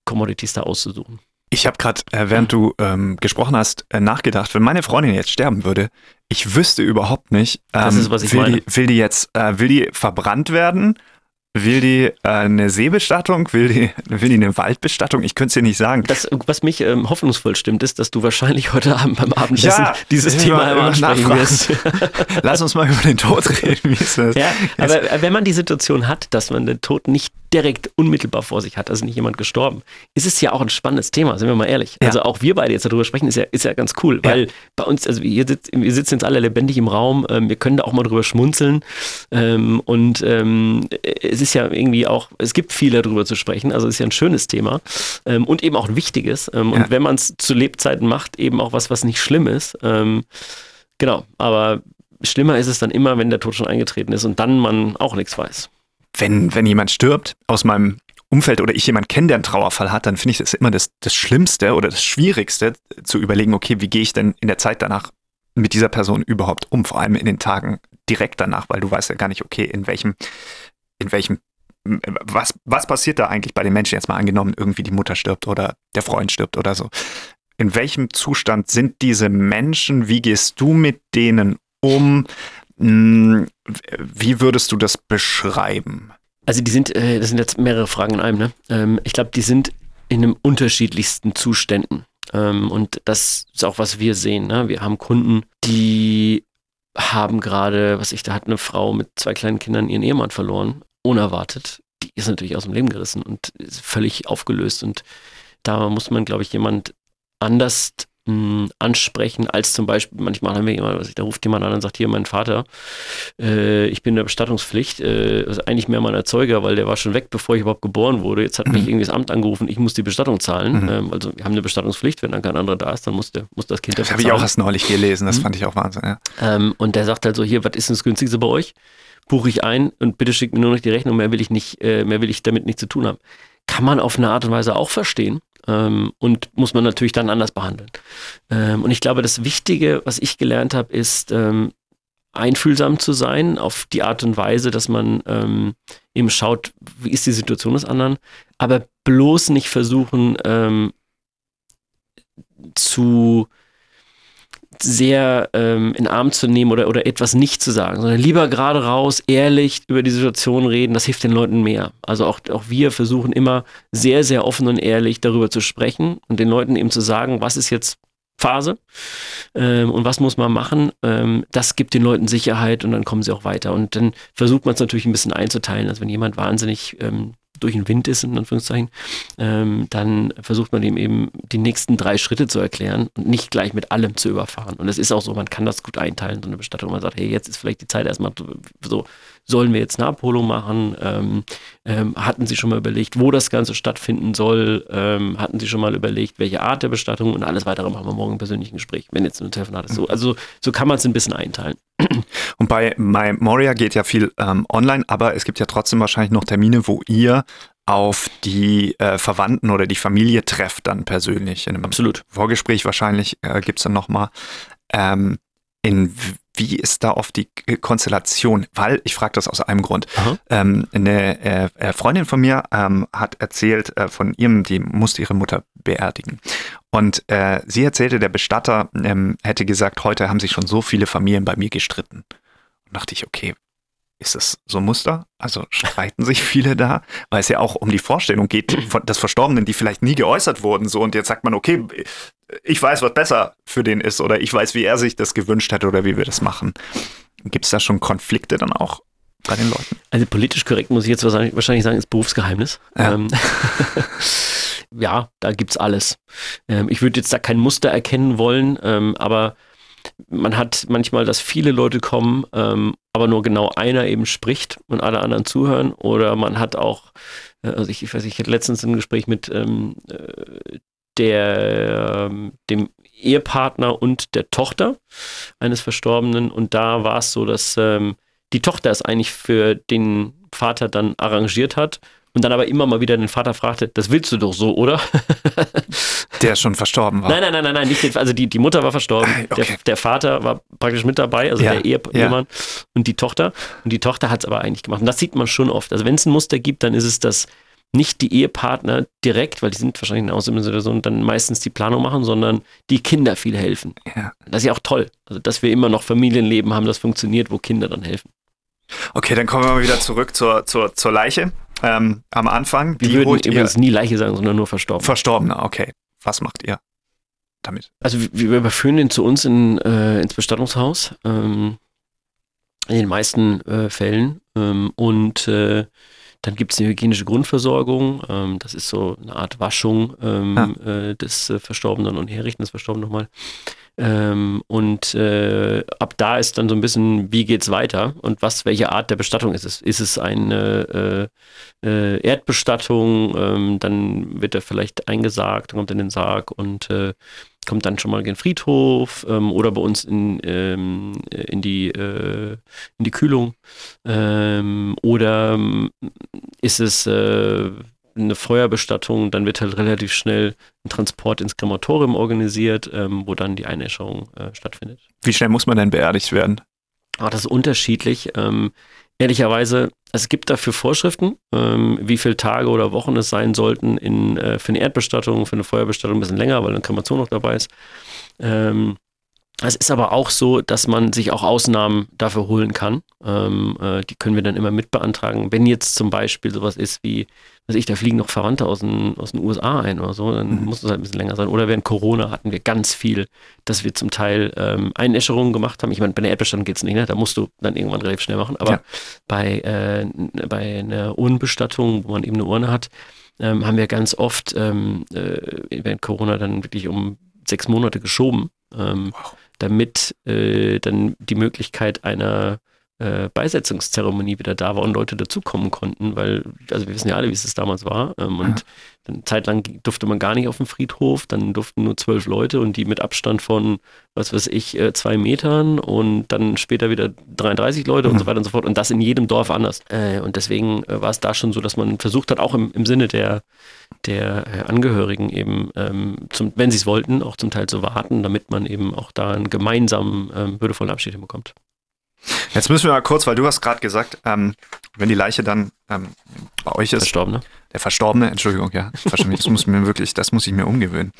Commodities da auszusuchen. Ich habe gerade, äh, während du ähm, gesprochen hast, äh, nachgedacht, wenn meine Freundin jetzt sterben würde, ich wüsste überhaupt nicht, ähm, Das ist, was ich will, meine. Die, will die jetzt, äh, will die verbrannt werden? Will die äh, eine Seebestattung? Will die, will die eine Waldbestattung? Ich könnte es dir nicht sagen. Das, was mich ähm, hoffnungsvoll stimmt, ist, dass du wahrscheinlich heute Abend beim Abendessen Ja, dieses Thema einmal immer ansprechen wirst. Lass uns mal über den Tod reden. Wie ist das? Ja, aber wenn man die Situation hat, dass man den Tod nicht direkt unmittelbar vor sich hat, also nicht jemand gestorben, ist es ja auch ein spannendes Thema, sind wir mal ehrlich. Ja. Also auch wir beide jetzt darüber sprechen, ist ja, ist ja ganz cool, weil bei uns, also wir, sitz, wir sitzen jetzt alle lebendig im Raum, ähm, wir können da auch mal drüber schmunzeln ähm, und ähm, es ist ja irgendwie auch, es gibt viel darüber zu sprechen, also es ist ja ein schönes Thema ähm, und eben auch ein wichtiges ähm, und Ja. wenn man es zu Lebzeiten macht, eben auch was, was nicht schlimm ist. Ähm, genau, aber schlimmer ist es dann immer, wenn der Tod schon eingetreten ist und dann man auch nichts weiß. wenn, wenn jemand stirbt aus meinem Umfeld oder ich jemanden kenne, der einen Trauerfall hat, dann finde ich das immer das, das Schlimmste oder das Schwierigste zu überlegen, okay, wie gehe ich denn in der Zeit danach mit dieser Person überhaupt um, vor allem in den Tagen direkt danach, weil du weißt ja gar nicht, okay, in welchem, in welchem, was, was passiert da eigentlich bei den Menschen, jetzt mal angenommen, irgendwie die Mutter stirbt oder der Freund stirbt oder so. In welchem Zustand sind diese Menschen? Wie gehst du mit denen um? Hm, Wie würdest du das beschreiben? Also die sind, äh, das sind jetzt mehrere Fragen in einem, ne? Ähm, ich glaube, die sind in einem unterschiedlichsten Zuständen. Ähm, und das ist auch, was wir sehen. Ne? Wir haben Kunden, die haben gerade, was ich, da hat eine Frau mit zwei kleinen Kindern ihren Ehemann verloren, unerwartet. Die ist natürlich aus dem Leben gerissen und völlig aufgelöst. Und da muss man, glaube ich, jemand anders mh, ansprechen, als zum Beispiel, manchmal haben wir jemanden, da ruft jemand an und sagt, hier, mein Vater, äh, ich bin in der Bestattungspflicht, äh, ist eigentlich mehr mein Erzeuger, weil der war schon weg, bevor ich überhaupt geboren wurde. Jetzt hat mich irgendwie das Amt angerufen, ich muss die Bestattung zahlen. Mhm. Ähm, also wir haben eine Bestattungspflicht, wenn dann kein anderer da ist, dann muss, der, muss das Kind Das habe ich auch erst neulich gelesen, das Mhm. fand ich auch Wahnsinn. Ja. ähm, und der sagt halt so, hier, was ist denn das günstigste bei euch? Buche ich ein und bitte schickt mir nur noch die Rechnung, mehr will ich nicht, äh, mehr will ich damit nichts zu tun haben. Kann man auf eine Art und Weise auch verstehen ähm, und muss man natürlich dann anders behandeln. Ähm, und ich glaube, das Wichtige, was ich gelernt habe, ist ähm, einfühlsam zu sein auf die Art und Weise, dass man ähm, eben schaut, wie ist die Situation des anderen, aber bloß nicht versuchen ähm, zu sehr ähm, in Arm zu nehmen oder, oder etwas nicht zu sagen, sondern lieber gerade raus, ehrlich über die Situation reden, das hilft den Leuten mehr. Also auch, auch wir versuchen immer sehr, sehr offen und ehrlich darüber zu sprechen und den Leuten eben zu sagen, was ist jetzt Phase ähm, und was muss man machen. Ähm, das gibt den Leuten Sicherheit und dann kommen sie auch weiter. Und dann versucht man es natürlich ein bisschen einzuteilen. Also wenn jemand wahnsinnig ähm, durch den Wind ist, in Anführungszeichen, ähm, dann versucht man ihm eben die nächsten drei Schritte zu erklären und nicht gleich mit allem zu überfahren. Und es ist auch so, man kann das gut einteilen, so eine Bestattung. Man sagt, hey, jetzt ist vielleicht die Zeit erstmal so, sollen wir jetzt eine Abholung machen? Ähm, ähm, hatten Sie schon mal überlegt, wo das Ganze stattfinden soll? Ähm, hatten Sie schon mal überlegt, welche Art der Bestattung und alles weitere machen wir morgen im persönlichen Gespräch, wenn jetzt ein Telefonat ist. So, also so kann man es ein bisschen einteilen. Und bei My Moria geht ja viel ähm, online, aber es gibt ja trotzdem wahrscheinlich noch Termine, wo ihr auf die äh, Verwandten oder die Familie trefft dann persönlich. In einem Absolut. Vorgespräch wahrscheinlich äh, gibt es dann nochmal. Ähm, in wie ist da oft die K- Konstellation? Weil, ich frage das aus einem Grund. Ähm, eine äh, äh, Freundin von mir ähm, hat erzählt äh, von ihrem, die musste ihre Mutter beerdigen. Und äh, sie erzählte, der Bestatter ähm, hätte gesagt, heute haben sich schon so viele Familien bei mir gestritten. Und dachte ich, okay, ist das so ein Muster? Also streiten sich viele da? Weil es ja auch um die Vorstellung geht von des Verstorbenen, die vielleicht nie geäußert wurden. So und jetzt sagt man, okay, ich weiß, was besser für den ist oder ich weiß, wie er sich das gewünscht hätte oder wie wir das machen. Gibt es da schon Konflikte dann auch bei den Leuten? Also politisch korrekt muss ich jetzt wahrscheinlich wahrscheinlich sagen, ist Berufsgeheimnis. Ja. Ähm, ja, da gibt's alles. Ähm, ich würde jetzt da kein Muster erkennen wollen, ähm, aber man hat manchmal, dass viele Leute kommen, ähm, aber nur genau einer eben spricht und alle anderen zuhören. Oder man hat auch, äh, also ich, ich weiß, ich hatte letztens ein Gespräch mit ähm, äh, der, ähm, dem Ehepartner und der Tochter eines Verstorbenen. Und da war es so, dass ähm, die Tochter es eigentlich für den Vater dann arrangiert hat und dann aber immer mal wieder den Vater fragte, das willst du doch so, oder? Der schon verstorben war. Nein, nein, nein, nein, nein, nicht den, also die, die Mutter war verstorben, Ah, okay. der, der Vater war praktisch mit dabei, also Ja, der Ehe, ja. Ehemann und die Tochter. Und die Tochter hat es aber eigentlich gemacht. Und das sieht man schon oft. Also wenn es ein Muster gibt, dann ist es, dass nicht die Ehepartner direkt, weil die sind wahrscheinlich in Ausbildungssituation, dann meistens die Planung machen, sondern die Kinder viel helfen. Ja. Das ist ja auch toll. Also dass wir immer noch Familienleben haben, das funktioniert, wo Kinder dann helfen. Okay, dann kommen wir mal wieder zurück zur, zur, zur Leiche. Ähm, am Anfang, Wir die würden holt ihr übrigens nie Leiche sagen, sondern nur verstorben. Verstorbene. Okay, was macht ihr damit? Also wir, überführen den zu uns in, äh, ins Bestattungshaus, ähm, in den meisten äh, Fällen. Ähm, und äh, dann gibt es eine hygienische Grundversorgung. Ähm, das ist so eine Art Waschung ähm, äh, des äh, Verstorbenen und Herrichten des Verstorbenen nochmal. Ähm, und äh, ab da ist dann so ein bisschen, wie geht's weiter und was, welche Art der Bestattung ist es? Ist es eine äh, äh, Erdbestattung? Ähm, dann wird er vielleicht eingesagt, kommt in den Sarg und äh, kommt dann schon mal in den Friedhof ähm, oder bei uns in, ähm, in, die, äh, in die Kühlung. Ähm, oder ähm, ist es äh, eine Feuerbestattung, dann wird halt relativ schnell ein Transport ins Krematorium organisiert, ähm, wo dann die Einäscherung äh, stattfindet. Wie schnell muss man denn beerdigt werden? Ah, das ist unterschiedlich. Ähm, ehrlicherweise, es gibt dafür Vorschriften, ähm, wie viele Tage oder Wochen es sein sollten in, äh, für eine Erdbestattung, für eine Feuerbestattung ein bisschen länger, weil eine Kremation noch dabei ist. Ähm, Es ist aber auch so, dass man sich auch Ausnahmen dafür holen kann. Ähm, äh, die können wir dann immer mit beantragen. Wenn jetzt zum Beispiel sowas ist wie, weiß ich, da fliegen noch Verwandte aus den, aus den USA ein oder so, dann mhm. muss es halt ein bisschen länger sein. Oder während Corona hatten wir ganz viel, dass wir zum Teil ähm, Einäscherungen gemacht haben. Ich meine, bei der Erdbestand geht es nicht, ne? da musst du dann irgendwann relativ schnell machen. Aber ja. bei, äh, bei einer Urnenbestattung, wo man eben eine Urne hat, ähm, haben wir ganz oft ähm, äh, während Corona dann wirklich um sechs Monate geschoben. Ähm, wow damit äh, dann die Möglichkeit einer äh, Beisetzungszeremonie wieder da war und Leute dazukommen konnten, weil, also wir wissen ja alle, wie es damals war. Ähm, und ja. dann zeitlang durfte man gar nicht auf dem Friedhof, dann durften nur zwölf Leute und die mit Abstand von, was weiß ich, äh, zwei Metern und dann später wieder 33 Leute mhm. und so weiter und so fort. Und das in jedem Dorf anders. Äh, und deswegen äh, war es da schon so, dass man versucht hat, auch im, im Sinne der, der äh, Angehörigen eben, ähm, zum, wenn sie es wollten, auch zum Teil zu warten, damit man eben auch da einen gemeinsamen ähm, würdevollen Abschied hinbekommt. Jetzt müssen wir mal kurz, weil du hast gerade gesagt, ähm, wenn die Leiche dann ähm, bei euch ist. Verstorbene. Der Verstorbene, Entschuldigung, ja. Das muss mir wirklich, das muss ich mir umgewöhnen.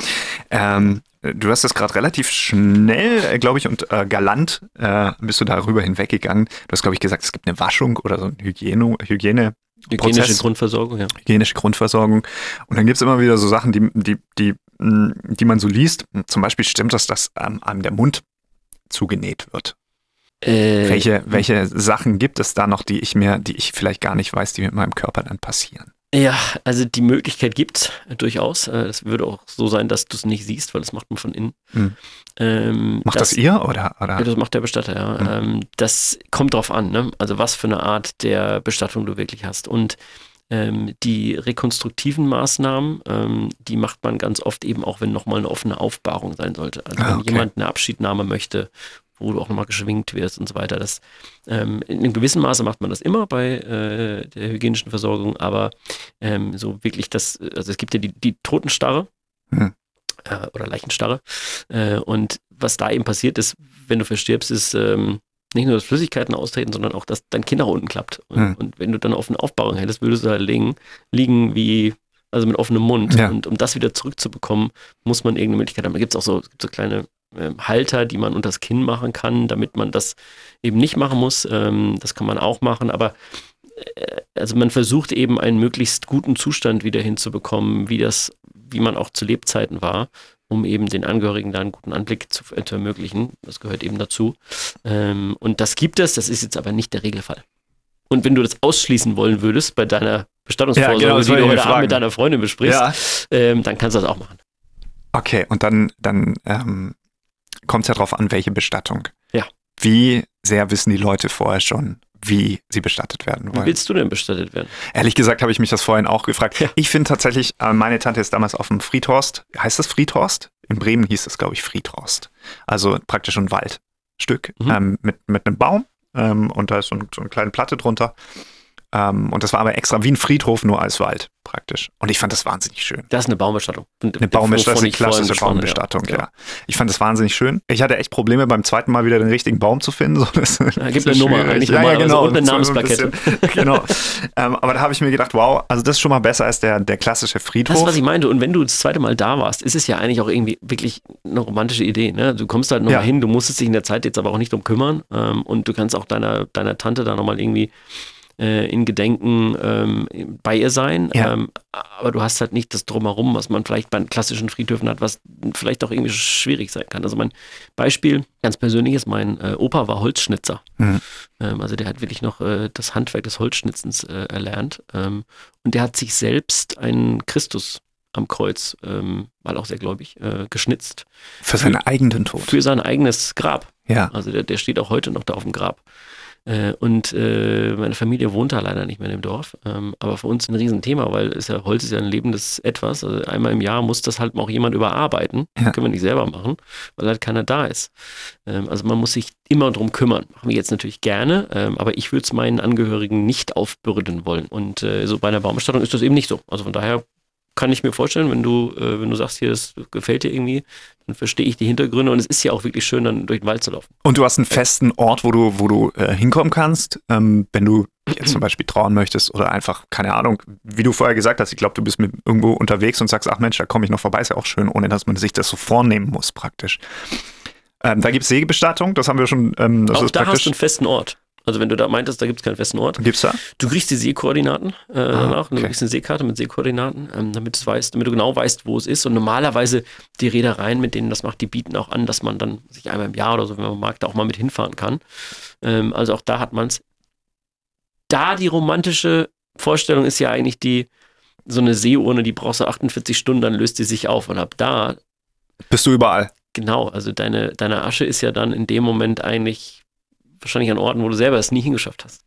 Ähm, du hast das gerade relativ schnell, äh, glaube ich, und äh, galant äh, bist du darüber hinweggegangen. Du hast, glaube ich, gesagt, es gibt eine Waschung oder so eine Hygiene, Hygiene Hygienische Prozess, Grundversorgung, ja. Hygienische Grundversorgung. Und dann gibt es immer wieder so Sachen, die, die, die, die man so liest. Zum Beispiel stimmt das, dass ähm, einem der Mund zugenäht wird. Äh, welche, welche Sachen gibt es da noch, die ich mir, die ich vielleicht gar nicht weiß, die mit meinem Körper dann passieren? Ja, also die Möglichkeit gibt durchaus. Äh, es würde auch so sein, dass du es nicht siehst, weil das macht man von innen. Hm. Ähm, macht das, das, ihr oder, oder? Ja, das macht der Bestatter, ja. Hm. Ähm, das kommt drauf an, ne? Also was für eine Art der Bestattung du wirklich hast. Und ähm, die rekonstruktiven Maßnahmen, ähm, die macht man ganz oft eben auch, wenn nochmal eine offene Aufbahrung sein sollte. Also ah, wenn okay. jemand eine Abschiednahme möchte wo du auch nochmal geschwingt wirst und so weiter. Das, ähm, in einem gewissen Maße macht man das immer bei äh, der hygienischen Versorgung, aber ähm, so wirklich das, also es gibt ja die, die Totenstarre hm. äh, oder Leichenstarre äh, und was da eben passiert ist, wenn du verstirbst, ist ähm, nicht nur, dass Flüssigkeiten austreten, sondern auch, dass dein Kind nach unten klappt. Und, hm. und wenn du dann auf eine Aufbauung hättest, würdest du da liegen, liegen wie also mit offenem Mund. Ja. Und um das wieder zurückzubekommen, muss man irgendeine Möglichkeit haben. Da gibt es auch so, so kleine Halter, die man unters Kinn machen kann, damit man das eben nicht machen muss. Ähm, das kann man auch machen, aber äh, also man versucht eben einen möglichst guten Zustand wieder hinzubekommen, wie das, wie man auch zu Lebzeiten war, um eben den Angehörigen da einen guten Anblick zu, äh, zu ermöglichen. Das gehört eben dazu. Ähm, und das gibt es, das ist jetzt aber nicht der Regelfall. Und wenn du das ausschließen wollen würdest bei deiner Bestattungsvorsorge, ja, genau, die du heute Abend mit deiner Freundin besprichst, ja. ähm, dann kannst du das auch machen. Okay, und dann, dann ähm, kommt es ja darauf an, welche Bestattung. Ja. Wie sehr wissen die Leute vorher schon, wie sie bestattet werden wollen. Wie willst du denn bestattet werden? Ehrlich gesagt habe ich mich das vorhin auch gefragt. Ja. Ich finde tatsächlich, äh, meine Tante ist damals auf dem Friedhorst. Heißt das Friedhorst? In Bremen hieß es, glaube ich, Friedhorst. Also praktisch ein Waldstück mhm. ähm, mit, mit einem Baum ähm, und da ist so, ein, so eine kleine Platte drunter. Ähm, und das war aber extra wie ein Friedhof, nur als Wald praktisch. Und ich fand das wahnsinnig schön. Das ist eine Baumbestattung. Eine Baumbestattung, eine klassische Baumbestattung, ja. ja. Ich fand das wahnsinnig schön. Ich hatte echt Probleme beim zweiten Mal wieder den richtigen Baum zu finden. So, das, da gibt eine Nummer, nicht ja, ja, genau. und eine Namensplakette. genau. ähm, aber da habe ich mir gedacht, wow, also das ist schon mal besser als der, der klassische Friedhof. Das ist, was ich meinte. Und wenn du das zweite Mal da warst, ist es ja eigentlich auch irgendwie wirklich eine romantische Idee. Ne? Du kommst halt nochmal ja. hin, du musstest dich in der Zeit jetzt aber auch nicht drum kümmern. Ähm, und du kannst auch deiner, deiner Tante da nochmal irgendwie äh, in Gedenken ähm, bei ihr sein. Ja. Ähm, aber du hast halt nicht das Drumherum, was man vielleicht bei klassischen Friedhöfen hat, was vielleicht auch irgendwie schwierig sein kann. Also mein Beispiel, ganz persönlich ist, mein äh, Opa war Holzschnitzer. Mhm. Ähm, also der hat wirklich noch äh, das Handwerk des Holzschnitzens äh, erlernt. Ähm, und der hat sich selbst einen Christus am Kreuz, ähm, weil auch sehr gläubig, äh, geschnitzt. Für seinen eigenen Tod. Für sein eigenes Grab. Ja. Also der, der steht auch heute noch da auf dem Grab. Äh, und äh, meine Familie wohnt da leider nicht mehr in dem Dorf. Ähm, aber für uns ein Riesenthema, weil ist ja, Holz ist ja ein lebendes Etwas. Also einmal im Jahr muss das halt auch jemand überarbeiten. Ja. Können wir nicht selber machen, weil halt keiner da ist. Ähm, also man muss sich immer drum kümmern. Machen wir jetzt natürlich gerne, ähm, aber ich würde es meinen Angehörigen nicht aufbürden wollen. Und äh, so bei einer Baumbestattung ist das eben nicht so. Also von daher kann ich mir vorstellen, wenn du, äh, wenn du sagst, hier, das gefällt dir irgendwie, dann verstehe ich die Hintergründe und es ist ja auch wirklich schön, dann durch den Wald zu laufen. Und du hast einen festen Ort, wo du, wo du äh, hinkommen kannst, ähm, wenn du jetzt zum Beispiel trauen möchtest oder einfach, keine Ahnung, wie du vorher gesagt hast, ich glaube, du bist mit irgendwo unterwegs und sagst, ach Mensch, da komme ich noch vorbei, ist ja auch schön, ohne dass man sich das so vornehmen muss praktisch. Ähm, da gibt es Seebestattung, das haben wir schon. Ähm, das Auch ist da praktisch. hast du einen festen Ort. Also wenn du da meintest, da gibt es keinen festen Ort. Gibt's da? Du kriegst die Seekoordinaten äh, danach, du okay. kriegst eine Seekarte mit Seekoordinaten, ähm, damit, es weißt, damit du genau weißt, wo es ist. Und normalerweise die Reedereien, mit denen das macht, die bieten auch an, dass man dann sich einmal im Jahr oder so, wenn man mag, da auch mal mit hinfahren kann. Ähm, also auch da hat man es. Da die romantische Vorstellung ist ja eigentlich die, so eine Seeurne, die brauchst du 48 Stunden, dann löst die sich auf. Und ab da, Bist du überall? genau, also deine, deine Asche ist ja dann in dem Moment eigentlich wahrscheinlich an Orten, wo du selber es nie hingeschafft hast.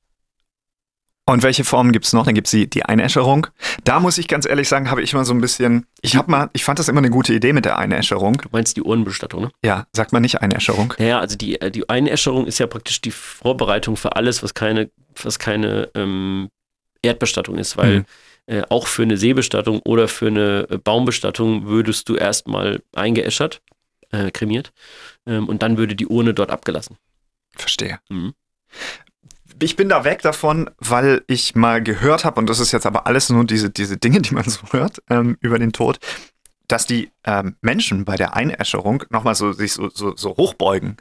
Und welche Formen gibt's noch? Dann gibt's die, die Einäscherung. Da muss ich ganz ehrlich sagen, habe ich immer so ein bisschen. Ich habe mal, ich fand das immer eine gute Idee mit der Einäscherung. Du meinst die Urnenbestattung, ne? Ja, sagt man nicht Einäscherung. Naja, also die, äh, die Einäscherung ist ja praktisch die Vorbereitung für alles, was keine, was keine ähm, Erdbestattung ist, weil Mhm. äh, auch für eine Seebestattung oder für eine äh, Baumbestattung würdest du erstmal eingeäschert, äh, kremiert, ähm, und dann würde die Urne dort abgelassen. Verstehe. Mhm. Ich bin da weg davon, weil ich mal gehört habe, und das ist jetzt aber alles nur diese, diese Dinge, die man so hört ähm, über den Tod, dass die ähm, Menschen bei der Einäscherung nochmal so, sich so, so, so hochbeugen.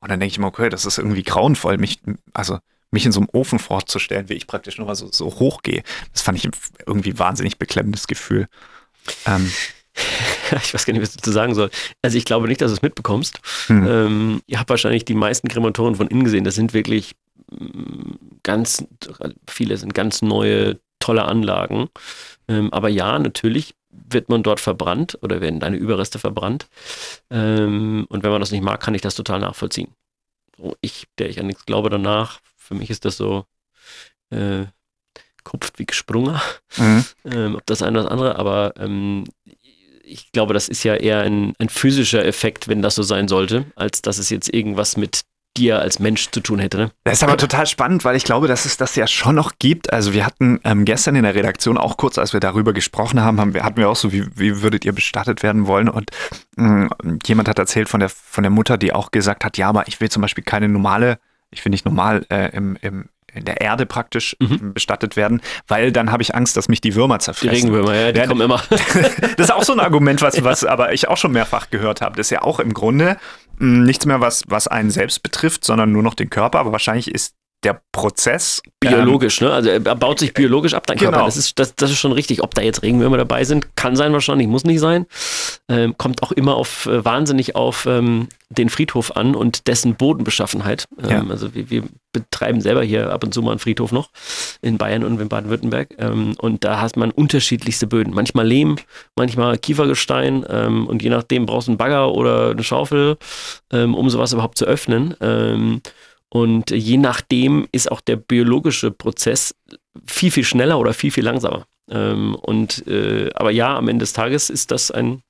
Und dann denke ich mir, okay, das ist irgendwie grauenvoll, mich, also mich in so einem Ofen vorzustellen, wie ich praktisch nochmal so, so hoch gehe. Das fand ich irgendwie wahnsinnig beklemmendes Gefühl. Ähm, ich weiß gar nicht, was ich dazu sagen soll. Also ich glaube nicht, dass du es mitbekommst. hm. Ähm, ihr habt wahrscheinlich die meisten Krematoren von innen gesehen. Das sind wirklich mm, ganz, viele sind ganz neue, tolle Anlagen. Ähm, aber ja, natürlich wird man dort verbrannt oder werden deine Überreste verbrannt. Ähm, und wenn man das nicht mag, kann ich das total nachvollziehen. So, ich, der ich an nichts glaube danach, für mich ist das so äh, kupft wie gesprungen Mhm. ähm, ob das eine oder das andere, aber ähm, ich glaube, das ist ja eher ein, ein physischer Effekt, wenn das so sein sollte, als dass es jetzt irgendwas mit dir als Mensch zu tun hätte. Ne? Das ist aber total spannend, weil ich glaube, dass es das ja schon noch gibt. Also wir hatten ähm, gestern in der Redaktion auch kurz, als wir darüber gesprochen haben, haben wir, hatten wir auch so, wie, wie würdet ihr bestattet werden wollen? Und mh, jemand hat erzählt von der, von der Mutter, die auch gesagt hat, ja, aber ich will zum Beispiel keine normale, ich will nicht normal äh, im, im, in der Erde praktisch Mhm. bestattet werden, weil dann habe ich Angst, dass mich die Würmer Die zerfressen. Regenwürmer, ja, die Ja, kommen immer. Das ist auch so ein Argument, was, was aber ich auch schon mehrfach gehört habe. Das ist ja auch im Grunde mh, nichts mehr, was, was einen selbst betrifft, sondern nur noch den Körper. Aber wahrscheinlich ist der Prozess Biologisch, ne? Also er baut sich biologisch ab, dein Genau. Körper. Das ist, das, das ist schon richtig. Ob da jetzt Regenwürmer dabei sind, kann sein wahrscheinlich, muss nicht sein. Ähm, kommt auch immer auf äh, wahnsinnig auf ähm, den Friedhof an und dessen Bodenbeschaffenheit. Ähm, Ja. Also wir, wir betreiben selber hier ab und zu mal einen Friedhof noch in Bayern und in Baden-Württemberg. Ähm, und da hat man unterschiedlichste Böden. Manchmal Lehm, manchmal Kiefergestein ähm, und je nachdem brauchst du einen Bagger oder eine Schaufel, ähm, um sowas überhaupt zu öffnen. Und je nachdem ist auch der biologische Prozess viel, viel schneller oder viel, viel langsamer. Ähm, und äh, aber ja, am Ende des Tages ist das ein,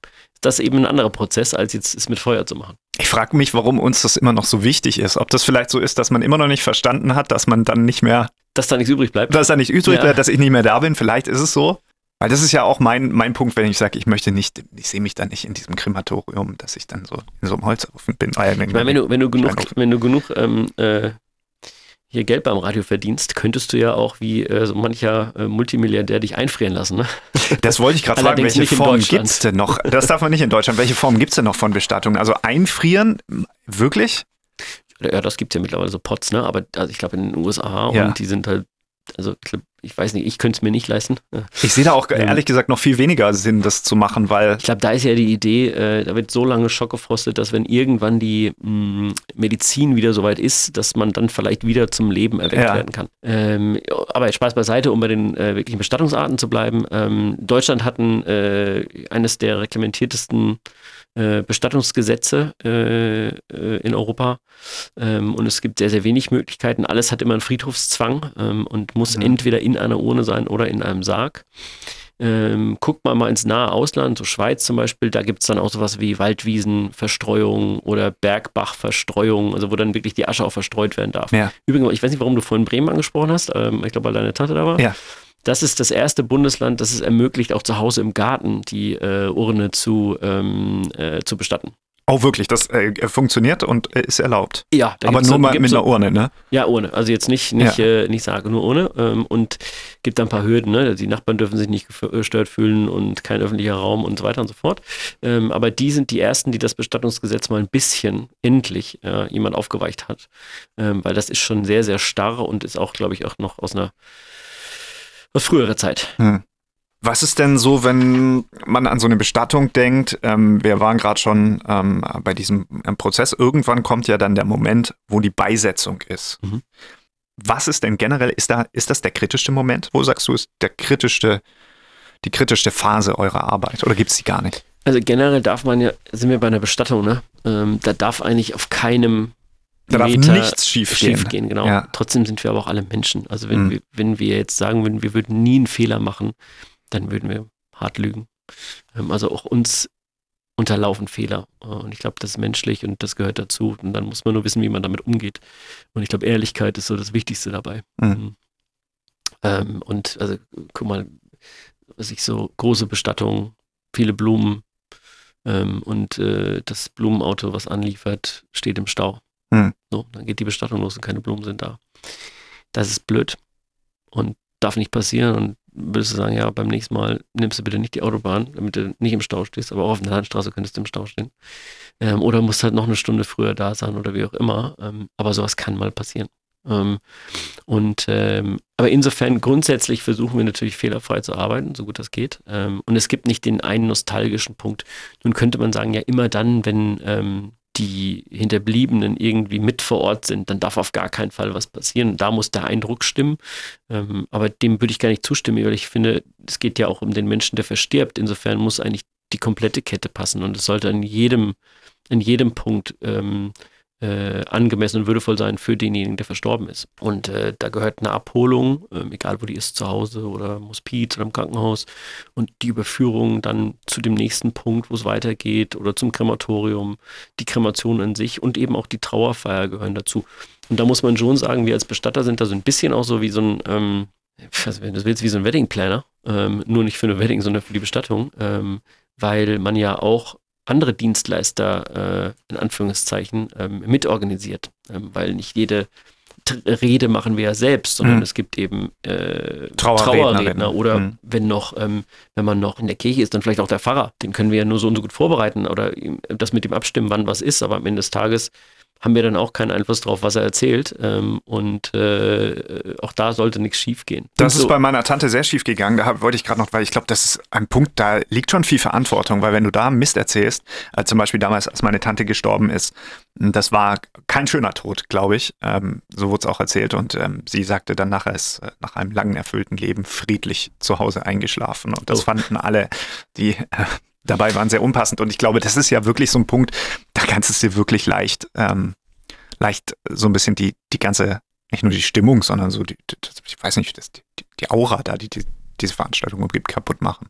das eben ein anderer Prozess, als jetzt es mit Feuer zu machen. Ich frage mich, warum uns das immer noch so wichtig ist. Ob das vielleicht so ist, dass man immer noch nicht verstanden hat, dass man dann nicht mehr, Dass da nichts übrig bleibt. dass da nicht übrig Ja. bleibt, dass ich nicht mehr da bin. Vielleicht ist es so. Weil das ist ja auch mein, mein Punkt, wenn ich sage, ich möchte nicht, ich sehe mich dann nicht in diesem Krematorium, dass ich dann so in so einem Holzofen bin. Ah, Ich meine, wenn du, wenn du genug, wenn du genug ähm, äh, hier Geld beim Radio verdienst, könntest du ja auch wie äh, so mancher äh, Multimilliardär dich einfrieren lassen. Ne? Das wollte ich gerade fragen, welche Form gibt es denn noch? Das darf man nicht in Deutschland. Welche Form gibt es denn noch von Bestattung? Also einfrieren, wirklich? Ja, das gibt es ja mittlerweile so Pots, ne? Aber also ich glaube in den USA Ja. und die sind halt, also ich, weiß nicht, ich könnte es mir nicht leisten. Ja. Ich sehe da auch Ähm. ehrlich gesagt noch viel weniger Sinn, das zu machen, weil Ich glaube, da ist ja die Idee, äh, da wird so lange schockgefrostet, dass wenn irgendwann die mh, Medizin wieder soweit ist, dass man dann vielleicht wieder zum Leben erweckt Ja. werden kann. Ähm, aber jetzt Spaß beiseite, um bei den äh, wirklichen Bestattungsarten zu bleiben. Ähm, Deutschland hat ein, äh, eines der reglementiertesten äh, Bestattungsgesetze äh, äh, in Europa ähm, und es gibt sehr, sehr wenig Möglichkeiten. Alles hat immer einen Friedhofszwang ähm, und muss Mhm. entweder in einer Urne sein oder in einem Sarg. Ähm, guckt mal mal ins nahe Ausland, so Schweiz zum Beispiel, da gibt es dann auch sowas wie Waldwiesenverstreuung oder Bergbachverstreuung, also wo dann wirklich die Asche auch verstreut werden darf. Ja. Übrigens, ich weiß nicht, warum du vorhin Bremen angesprochen hast, ähm, ich glaube, weil deine Tante da war. Ja. Das ist das erste Bundesland, das es ermöglicht, auch zu Hause im Garten die äh, Urne zu, ähm, äh, zu bestatten. Oh, wirklich, das äh, funktioniert und äh, ist erlaubt. Ja, aber nur mal mit einer Urne, ne? Ja, ohne. Also jetzt nicht, nicht, Ja. äh, nicht sage, nur ohne. Ähm, und gibt da ein paar Hürden, ne? Die Nachbarn dürfen sich nicht gestört fühlen und kein öffentlicher Raum und so weiter und so fort. Ähm, aber die sind die ersten, die das Bestattungsgesetz mal ein bisschen endlich äh, jemand aufgeweicht hat. Ähm, weil das ist schon sehr, sehr starr und ist auch, glaube ich, auch noch aus einer aus früherer Zeit. Hm. Was ist denn so, wenn man an so eine Bestattung denkt? Ähm, wir waren gerade schon ähm, bei diesem ähm, Prozess. Irgendwann kommt ja dann der Moment, wo die Beisetzung ist. Mhm. Was ist denn generell, ist, da, ist das der kritischste Moment? Wo sagst du, ist der kritischste, die kritischste Phase eurer Arbeit? Oder gibt es die gar nicht? Also generell darf man ja, sind wir bei einer Bestattung, ne? Ähm, da darf eigentlich auf keinem Da darf Meter nichts schief gehen. schief gehen, genau. Ja. Trotzdem sind wir aber auch alle Menschen. Also wenn, Mhm. wir, wenn wir jetzt sagen würden, wir würden nie einen Fehler machen, dann würden wir hart lügen. Ähm, also auch uns unterlaufen Fehler. Äh, Und ich glaube, das ist menschlich und das gehört dazu. Und dann muss man nur wissen, wie man damit umgeht. Und ich glaube, Ehrlichkeit ist so das Wichtigste dabei. Mhm. Ähm, und also, guck mal, was ich so, große Bestattungen, viele Blumen ähm, und äh, das Blumenauto, was anliefert, steht im Stau. Mhm. So, dann geht die Bestattung los und keine Blumen sind da. Das ist blöd und darf nicht passieren. Und würdest du sagen, ja, beim nächsten Mal nimmst du bitte nicht die Autobahn, damit du nicht im Stau stehst, aber auch auf der Landstraße könntest du im Stau stehen. Ähm, oder musst halt noch eine Stunde früher da sein oder wie auch immer. Ähm, aber sowas kann mal passieren. Ähm, und ähm, aber insofern grundsätzlich versuchen wir natürlich fehlerfrei zu arbeiten, so gut das geht. Ähm, und es gibt nicht den einen nostalgischen Punkt. Nun könnte man sagen, ja, immer dann, wenn ähm, die Hinterbliebenen irgendwie mit vor Ort sind, dann darf auf gar keinen Fall was passieren. Da muss der Eindruck stimmen. Ähm, aber dem würde ich gar nicht zustimmen, weil ich finde, es geht ja auch um den Menschen, der verstirbt. Insofern muss eigentlich die komplette Kette passen und es sollte an jedem, in jedem Punkt ähm, äh, angemessen und würdevoll sein für denjenigen, der verstorben ist. Und äh, da gehört eine Abholung, ähm, egal wo die ist, zu Hause oder im Hospiz oder im Krankenhaus und die Überführung dann zu dem nächsten Punkt, wo es weitergeht oder zum Krematorium, die Kremation an sich und eben auch die Trauerfeier gehören dazu. Und da muss man schon sagen, wir als Bestatter sind da so ein bisschen auch so wie so ein, ähm, wenn du wie so ein Wedding Planner, ähm, nur nicht für eine Wedding, sondern für die Bestattung, ähm, weil man ja auch andere Dienstleister äh, in Anführungszeichen ähm, mitorganisiert, ähm, weil nicht jede Rede machen wir ja selbst, sondern Mhm. es gibt eben äh, Trauerrednerinnen. Trauerredner oder Mhm. wenn noch, ähm, wenn man noch in der Kirche ist, dann vielleicht auch der Pfarrer. Den können wir ja nur so und so gut vorbereiten oder das mit ihm abstimmen, wann was ist, aber am Ende des Tages haben wir dann auch keinen Einfluss drauf, was er erzählt. Ähm, und äh, auch da sollte nichts schief gehen. Das und ist so, bei meiner Tante sehr schief gegangen. Da wollte ich gerade noch, weil ich glaube, das ist ein Punkt, da liegt schon viel Verantwortung, weil wenn du da Mist erzählst, äh, zum Beispiel damals, als meine Tante gestorben ist, das war kein schöner Tod, glaube ich. Ähm, so wurde es auch erzählt. Und ähm, sie sagte dann nachher, ist äh, nach einem langen, erfüllten Leben friedlich zu Hause eingeschlafen. Und das Oh. fanden alle, die äh, dabei waren, sehr unpassend. Und ich glaube, das ist ja wirklich so ein Punkt, da kannst du es dir wirklich leicht, ähm, leicht so ein bisschen die, die ganze, nicht nur die Stimmung, sondern so die, die ich weiß nicht, das, die, die Aura da, die, die diese Veranstaltung gibt, kaputt machen.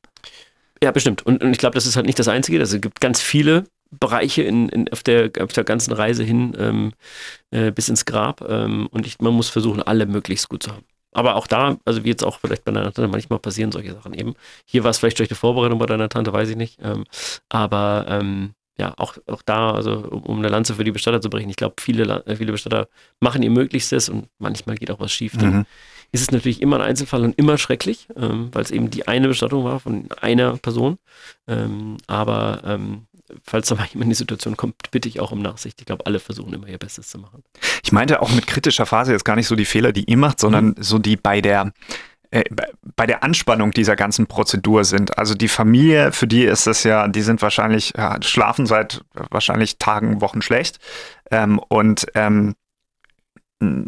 Ja, bestimmt. Und, und ich glaube, das ist halt nicht das Einzige. Also, es gibt ganz viele Bereiche in, in, auf, der, auf der ganzen Reise hin ähm, äh, bis ins Grab. Ähm, und ich, man muss versuchen, alle möglichst gut zu haben. Aber auch da, also wie jetzt auch vielleicht bei deiner Tante, manchmal passieren solche Sachen eben. Hier war es vielleicht durch die Vorbereitung bei deiner Tante, weiß ich nicht. Ähm, aber ähm, ja, auch, auch da, also um, um eine Lanze für die Bestatter zu brechen, ich glaube, viele, äh, viele Bestatter machen ihr Möglichstes und manchmal geht auch was schief. Dann Mhm. ist es natürlich immer ein Einzelfall und immer schrecklich, ähm, weil es eben die eine Bestattung war von einer Person. Ähm, aber ähm, falls da mal jemand in die Situation kommt, bitte ich auch um Nachsicht. Ich glaube, alle versuchen immer ihr Bestes zu machen. Ich meinte auch mit kritischer Phase jetzt gar nicht so die Fehler, die ihr macht, sondern so die bei der äh, bei- bei der Anspannung dieser ganzen Prozedur sind. Also die Familie, für die ist das ja, die sind wahrscheinlich, ja, schlafen seit wahrscheinlich Tagen, Wochen schlecht. Ähm, und ähm,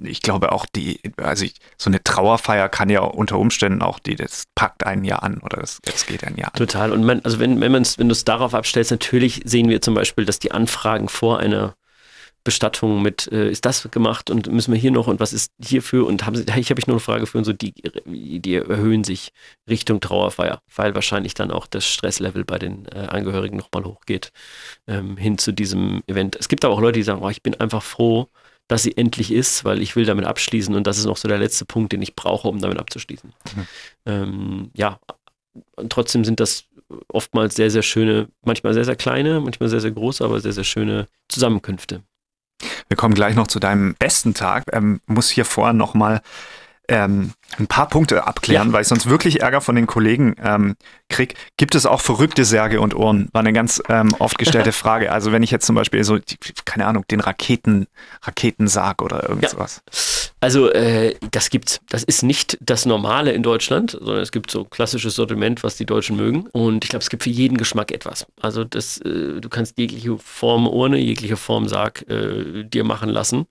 ich glaube auch die, also ich, so eine Trauerfeier kann ja unter Umständen auch die, das packt einen ja an oder das, das geht einen ja an. Total. Und man, also wenn, wenn wenn du es darauf abstellst, natürlich sehen wir zum Beispiel, dass die Anfragen vor einer Bestattung mit, äh, ist das gemacht und müssen wir hier noch und was ist hierfür und haben sie, ich habe ich nur eine Frage für und so, die, die erhöhen sich Richtung Trauerfeier, weil wahrscheinlich dann auch das Stresslevel bei den äh, Angehörigen nochmal hochgeht, ähm, hin zu diesem Event. Es gibt aber auch Leute, die sagen, oh, ich bin einfach froh, dass sie endlich ist, weil ich will damit abschließen und das ist noch so der letzte Punkt, den ich brauche, um damit abzuschließen. Mhm. Ähm, ja, und trotzdem sind das oftmals sehr, sehr schöne, manchmal sehr, sehr kleine, manchmal sehr, sehr große, aber sehr, sehr schöne Zusammenkünfte. Wir kommen gleich noch zu deinem besten Tag. Ähm, muss hier vorher nochmal ähm, ein paar Punkte abklären, ja. weil ich sonst wirklich Ärger von den Kollegen ähm, krieg. Gibt es auch verrückte Särge und Ohren? War eine ganz ähm, oft gestellte Frage. Also wenn ich jetzt zum Beispiel so, keine Ahnung, den Raketen, Raketensarg oder irgendwas. Ja. Also äh, das gibt's. Das ist nicht das Normale in Deutschland, sondern es gibt so klassisches Sortiment, was die Deutschen mögen. Und ich glaube, es gibt für jeden Geschmack etwas. Also das, äh, du kannst jegliche Form Urne, jegliche Form Sarg äh, dir machen lassen.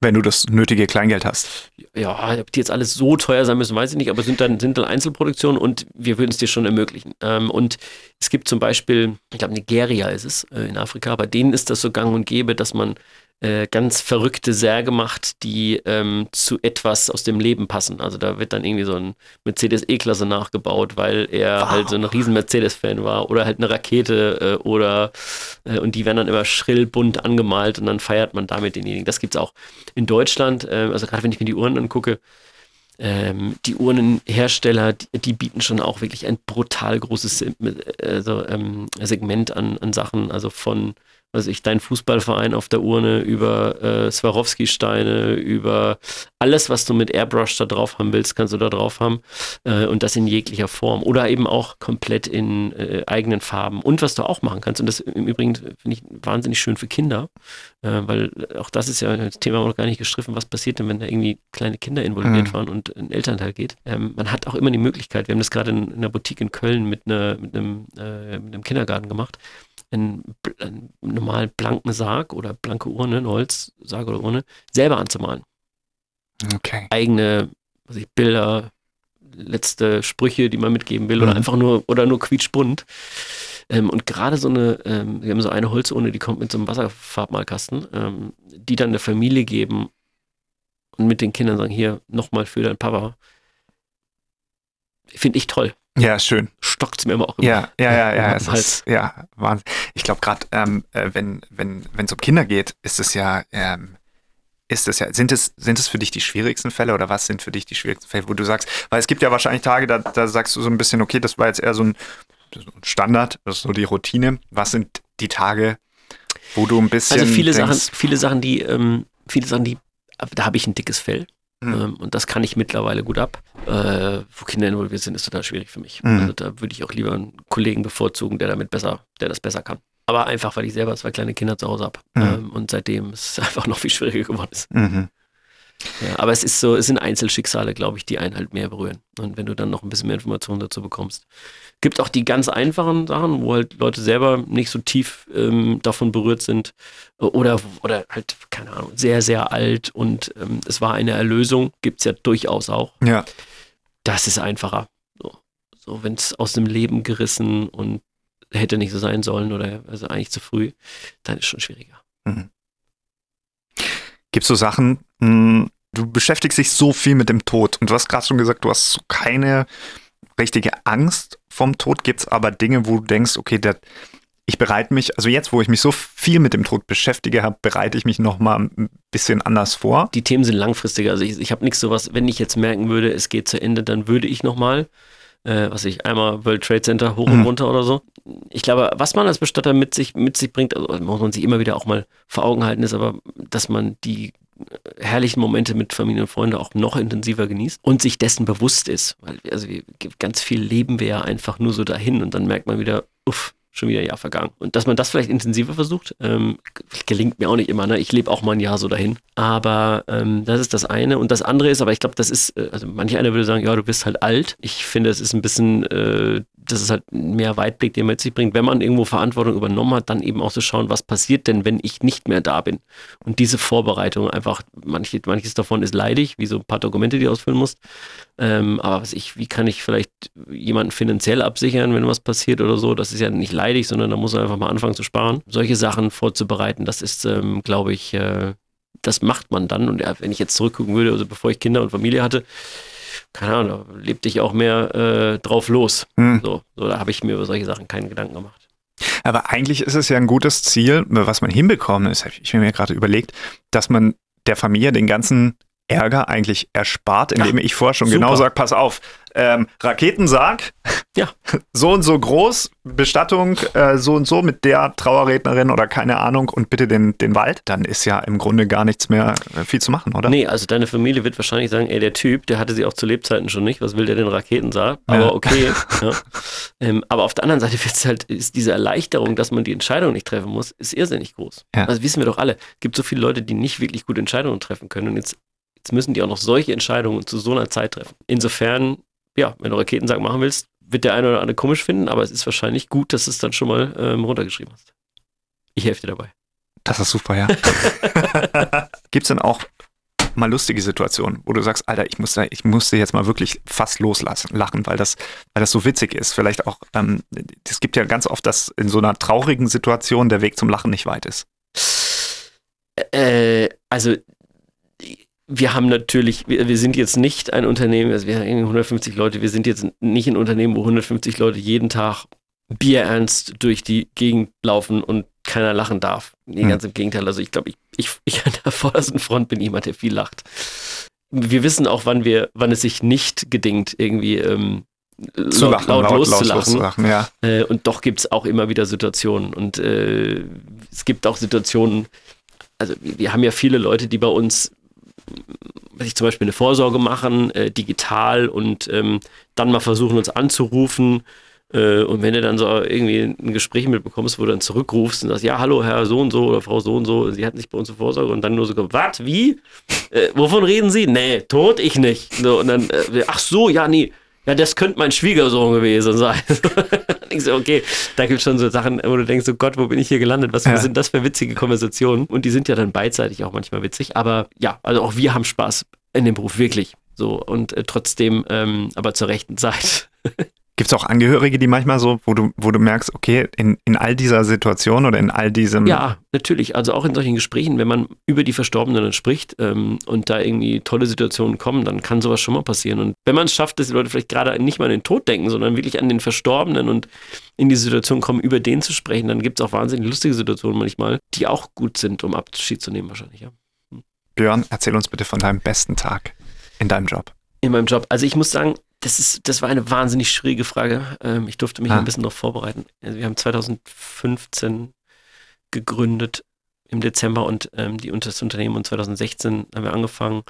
Wenn du das nötige Kleingeld hast. Ja, ob die jetzt alles so teuer sein müssen, weiß ich nicht, aber sind dann, sind dann Einzelproduktionen und wir würden es dir schon ermöglichen. Ähm, und es gibt zum Beispiel, ich glaube, Nigeria ist es äh, in Afrika, bei denen ist das so gang und gäbe, dass man äh, ganz verrückte Särge macht, die ähm, zu etwas aus dem Leben passen. Also da wird dann irgendwie so ein Mercedes E-Klasse nachgebaut, weil er wow. halt so ein riesen Mercedes-Fan war oder halt eine Rakete äh, oder äh, und die werden dann immer schrill bunt angemalt und dann feiert man damit denjenigen. Das gibt es auch in Deutschland. Ähm, also gerade wenn ich mir die Uhren angucke, ähm, die Urnenhersteller, die, die, bieten schon auch wirklich ein brutal großes also, ähm, Segment an, an Sachen, also von was ich, dein Fußballverein auf der Urne, über äh, Swarovski-Steine, über alles, was du mit Airbrush da drauf haben willst, kannst du da drauf haben. Äh, und das in jeglicher Form. Oder eben auch komplett in äh, eigenen Farben. Und was du auch machen kannst, und das im Übrigen finde ich wahnsinnig schön für Kinder, äh, weil auch das ist ja das Thema noch gar nicht gestriffen, was passiert denn, wenn da irgendwie kleine Kinder involviert mhm. waren und ein Elternteil geht. Ähm, man hat auch immer die Möglichkeit, wir haben das gerade in, in einer Boutique in Köln mit, einer, mit, einem, äh, mit einem Kindergarten gemacht einen, einen normalen blanken Sarg oder blanke Urne, ein Holzsarg oder Urne, selber anzumalen. Okay. Eigene was ich, Bilder, letzte Sprüche, die man mitgeben will, mhm. oder einfach nur, oder nur quietschbunt. Ähm, und gerade so eine, ähm, wir haben so eine Holzurne, die kommt mit so einem Wasserfarbmalkasten, ähm, die dann der Familie geben und mit den Kindern sagen, hier, nochmal für deinen Papa. Finde ich toll. Ja, schön. Stockt es mir immer auch immer. Ja, ja, ja, ja. Es ist, ja, Wahnsinn. Ich glaube gerade, ähm, äh, wenn wenn wenn es um Kinder geht, ist es ja ähm, ist es ja, sind es, sind es für dich die schwierigsten Fälle oder was sind für dich die schwierigsten Fälle, wo du sagst, weil es gibt ja wahrscheinlich Tage, da, da sagst du so ein bisschen, okay, das war jetzt eher so ein, so ein Standard, das ist so die Routine. Was sind die Tage, wo du ein bisschen. Also viele denkst, Sachen, viele Sachen, die, ähm, viele Sachen, die, da habe ich ein dickes Fell. Mhm. Ähm, und das kann ich mittlerweile gut ab. Äh, wo Kinder involviert sind, ist total schwierig für mich. Mhm. Also da würde ich auch lieber einen Kollegen bevorzugen, der damit besser, der das besser kann. Aber einfach, weil ich selber zwei kleine Kinder zu Hause habe. Mhm. Ähm, und seitdem es einfach noch viel schwieriger geworden ist. Mhm. Ja, aber es ist so, es sind Einzelschicksale, glaube ich, die einen halt mehr berühren. Und wenn du dann noch ein bisschen mehr Informationen dazu bekommst. Gibt auch die ganz einfachen Sachen, wo halt Leute selber nicht so tief ähm, davon berührt sind. Oder, oder halt, keine Ahnung, sehr, sehr alt und ähm, es war eine Erlösung, gibt es ja durchaus auch. Ja. Das ist einfacher. So, so wenn es aus dem Leben gerissen und hätte nicht so sein sollen oder also eigentlich zu früh, dann ist es schon schwieriger. Mhm. Gibt es so Sachen, mh, hm, du beschäftigst dich so viel mit dem Tod und du hast gerade schon gesagt, du hast so keine richtige Angst vom Tod. Gibt es aber Dinge, wo du denkst, okay, der, ich bereite mich, also jetzt, wo ich mich so viel mit dem Tod beschäftige habe, bereite ich mich nochmal ein bisschen anders vor. Die Themen sind langfristiger. Also ich, ich habe nichts sowas, wenn ich jetzt merken würde, es geht zu Ende, dann würde ich nochmal äh, was ich einmal World Trade Center hoch und mhm. runter oder so. Ich glaube, was man als Bestatter mit sich, mit sich bringt, also muss man sich immer wieder auch mal vor Augen halten, ist aber, dass man die herrlichen Momente mit Familie und Freunden auch noch intensiver genießt und sich dessen bewusst ist. Weil also ganz viel leben wir ja einfach nur so dahin und dann merkt man wieder, uff, schon wieder ein Jahr vergangen. Und dass man das vielleicht intensiver versucht, ähm, gelingt mir auch nicht immer. Ne? Ich lebe auch mal ein Jahr so dahin. Aber ähm, das ist das eine. Und das andere ist, aber ich glaube, das ist, äh, also manch einer würde sagen, ja, du bist halt alt. Ich finde, es ist ein bisschen, äh, das ist halt mehr Weitblick, den man mit sich bringt. Wenn man irgendwo Verantwortung übernommen hat, dann eben auch zu so schauen, was passiert denn, wenn ich nicht mehr da bin. Und diese Vorbereitung einfach, manches, manches davon ist leidig, wie so ein paar Dokumente, die du ausfüllen musst. Ähm, aber was ich, wie kann ich vielleicht jemanden finanziell absichern, wenn was passiert oder so? Das ist ja nicht leidig, sondern da muss er einfach mal anfangen zu sparen. Solche Sachen vorzubereiten, das ist, ähm, glaube ich, äh, das macht man dann. Und wenn ich jetzt zurückgucken würde, also bevor ich Kinder und Familie hatte, keine Ahnung, da lebte ich auch mehr äh, drauf los. Hm. So, so, da habe ich mir über solche Sachen keinen Gedanken gemacht. Aber eigentlich ist es ja ein gutes Ziel, was man hinbekommen ist. Ich habe mir gerade überlegt, dass man der Familie den ganzen Ärger eigentlich erspart, indem Ja, ich vorher schon super. genau sage, pass auf, ähm, Raketensarg, Ja. so und so groß, Bestattung äh, so und so mit der Trauerrednerin oder keine Ahnung und bitte den, den Wald, dann ist ja im Grunde gar nichts mehr äh, viel zu machen, oder? Nee, also deine Familie wird wahrscheinlich sagen, ey, der Typ, der hatte sie auch zu Lebzeiten schon nicht, was will der denn Raketensaal? Aber Ja. okay. ja. ähm, aber auf der anderen Seite wird's halt, ist diese Erleichterung, dass man die Entscheidung nicht treffen muss, ist irrsinnig groß. Ja. Also wissen wir doch alle, es gibt so viele Leute, die nicht wirklich gute Entscheidungen treffen können und jetzt, jetzt müssen die auch noch solche Entscheidungen zu so einer Zeit treffen. Insofern, ja, wenn du Raketensack machen willst, wird der eine oder andere komisch finden, aber es ist wahrscheinlich gut, dass du es dann schon mal ähm, runtergeschrieben hast. Ich helfe dir dabei. Das ist super, ja. Gibt's denn auch mal lustige Situationen, wo du sagst, Alter, ich musste, ich musste jetzt mal wirklich fast loslassen, lachen, weil das, weil das so witzig ist. Vielleicht auch, ähm, es gibt ja ganz oft, dass in so einer traurigen Situation der Weg zum Lachen nicht weit ist. Äh, also wir haben natürlich, wir, wir sind jetzt nicht ein Unternehmen, also wir haben irgendwie 150 Leute, wir sind jetzt nicht ein Unternehmen, wo 150 Leute jeden Tag bierernst durch die Gegend laufen und keiner lachen darf. Nee, Hm. ganz im Gegenteil. Also ich glaube, ich, ich, ich an der vordersten Front bin jemand, der viel lacht. Wir wissen auch, wann wir, wann es sich nicht gedingt, irgendwie ähm, Zu laut, lachen, laut, loszulachen. loszulachen, ja. Äh, und doch gibt es auch immer wieder Situationen. Und äh, es gibt auch Situationen, also wir haben ja viele Leute, die bei uns, was ich zum Beispiel eine Vorsorge machen, äh, digital und ähm, dann mal versuchen, uns anzurufen. Äh, und wenn du dann so irgendwie ein Gespräch mitbekommst, wo du dann zurückrufst und sagst, ja, hallo, Herr so und so oder Frau so und so, sie hatten sich bei uns eine Vorsorge und dann nur so, was, wie? Äh, wovon reden Sie? Nee, tot ich nicht. So, und dann, äh, ach so, ja, nee, ja, das könnte mein Schwiegersohn gewesen sein. ich so, okay, da gibt es schon so Sachen, wo du denkst, oh Gott, wo bin ich hier gelandet? Was Ja. sind das für witzige Konversationen? Und die sind ja dann beidseitig auch manchmal witzig. Aber ja, also auch wir haben Spaß in dem Beruf, wirklich. So, und äh, trotzdem, ähm, aber zur rechten Zeit. Gibt es auch Angehörige, die manchmal so, wo du, wo du merkst, okay, in, in all dieser Situation oder in all diesem. Ja, natürlich. Also auch in solchen Gesprächen, wenn man über die Verstorbenen dann spricht ähm, und da irgendwie tolle Situationen kommen, dann kann sowas schon mal passieren. Und wenn man es schafft, dass die Leute vielleicht gerade nicht mal an den Tod denken, sondern wirklich an den Verstorbenen und in die Situation kommen, über den zu sprechen, dann gibt es auch wahnsinnig lustige Situationen manchmal, die auch gut sind, um Abschied zu nehmen wahrscheinlich. Ja. Björn, erzähl uns bitte von deinem besten Tag in deinem Job. In meinem Job. Also ich muss sagen, das, ist, das war eine wahnsinnig schwierige Frage. Ähm, ich durfte mich Ah. ein bisschen darauf vorbereiten. Also wir haben 2015 gegründet im Dezember und ähm, die, das Unternehmen und 2016 haben wir angefangen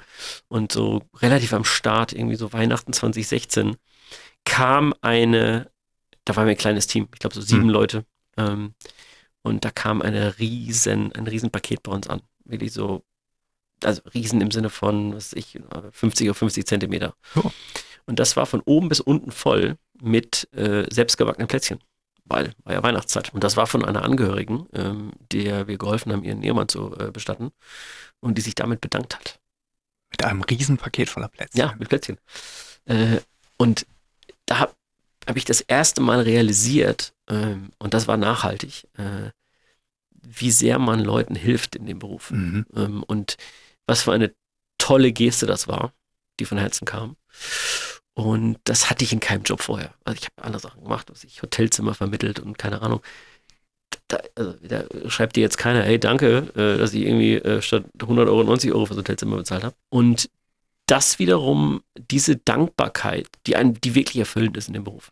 und so relativ am Start, irgendwie so Weihnachten 2016, kam eine, da waren wir ein kleines Team, ich glaube so sieben Hm. Leute ähm, und da kam eine riesen, ein Riesenpaket bei uns an. Wirklich so, also riesen im Sinne von, was weiß ich, 50 auf 50 Zentimeter. Oh. Und das war von oben bis unten voll mit äh, selbstgebackenen Plätzchen. Weil, war ja Weihnachtszeit. Und das war von einer Angehörigen, ähm, der wir geholfen haben, ihren Ehemann zu äh, bestatten und die sich damit bedankt hat. Mit einem Riesenpaket voller Plätze. Ja, mit Plätzchen. Äh, und da habe hab ich das erste Mal realisiert, ähm, und das war nachhaltig, äh, wie sehr man Leuten hilft in dem Beruf. Mhm. Ähm, und was für eine tolle Geste das war, die von Herzen kam. Und das hatte ich in keinem Job vorher. Also ich habe andere Sachen gemacht, was ich Hotelzimmer vermittelt und keine Ahnung. Da, also, da schreibt dir jetzt keiner, hey, danke, äh, dass ich irgendwie äh, statt 100 Euro 90 Euro für das Hotelzimmer bezahlt habe. Und das wiederum, diese Dankbarkeit, die einen, die wirklich erfüllend ist in dem Beruf,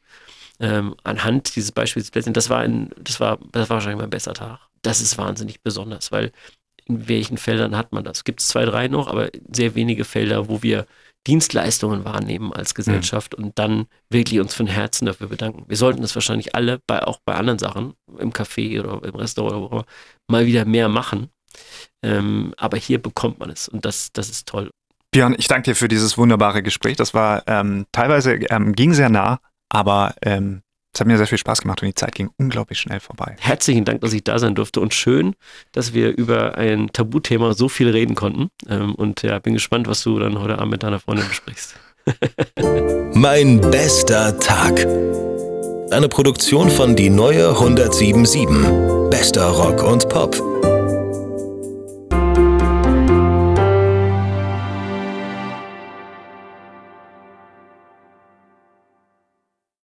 ähm, anhand dieses Beispiels das das war, das war wahrscheinlich mein bester Tag. Das ist wahnsinnig besonders, weil in welchen Feldern hat man das? Gibt es zwei, drei noch, aber sehr wenige Felder, wo wir Dienstleistungen wahrnehmen als Gesellschaft und dann wirklich uns von Herzen dafür bedanken. Wir sollten das wahrscheinlich alle, bei, auch bei anderen Sachen, im Café oder im Restaurant oder wo mal wieder mehr machen. Ähm, aber hier bekommt man es und das, das ist toll. Björn, ich danke dir für dieses wunderbare Gespräch. Das war ähm, teilweise ähm, ging sehr nah, aber ähm, es hat mir sehr viel Spaß gemacht und die Zeit ging unglaublich schnell vorbei. Herzlichen Dank, dass ich da sein durfte und schön, dass wir über ein Tabuthema so viel reden konnten. Ähm, und ja, bin gespannt, was du dann heute Abend mit deiner Freundin besprichst. Mein bester Tag. Eine Produktion von Die Neue 1077. Bester Rock und Pop.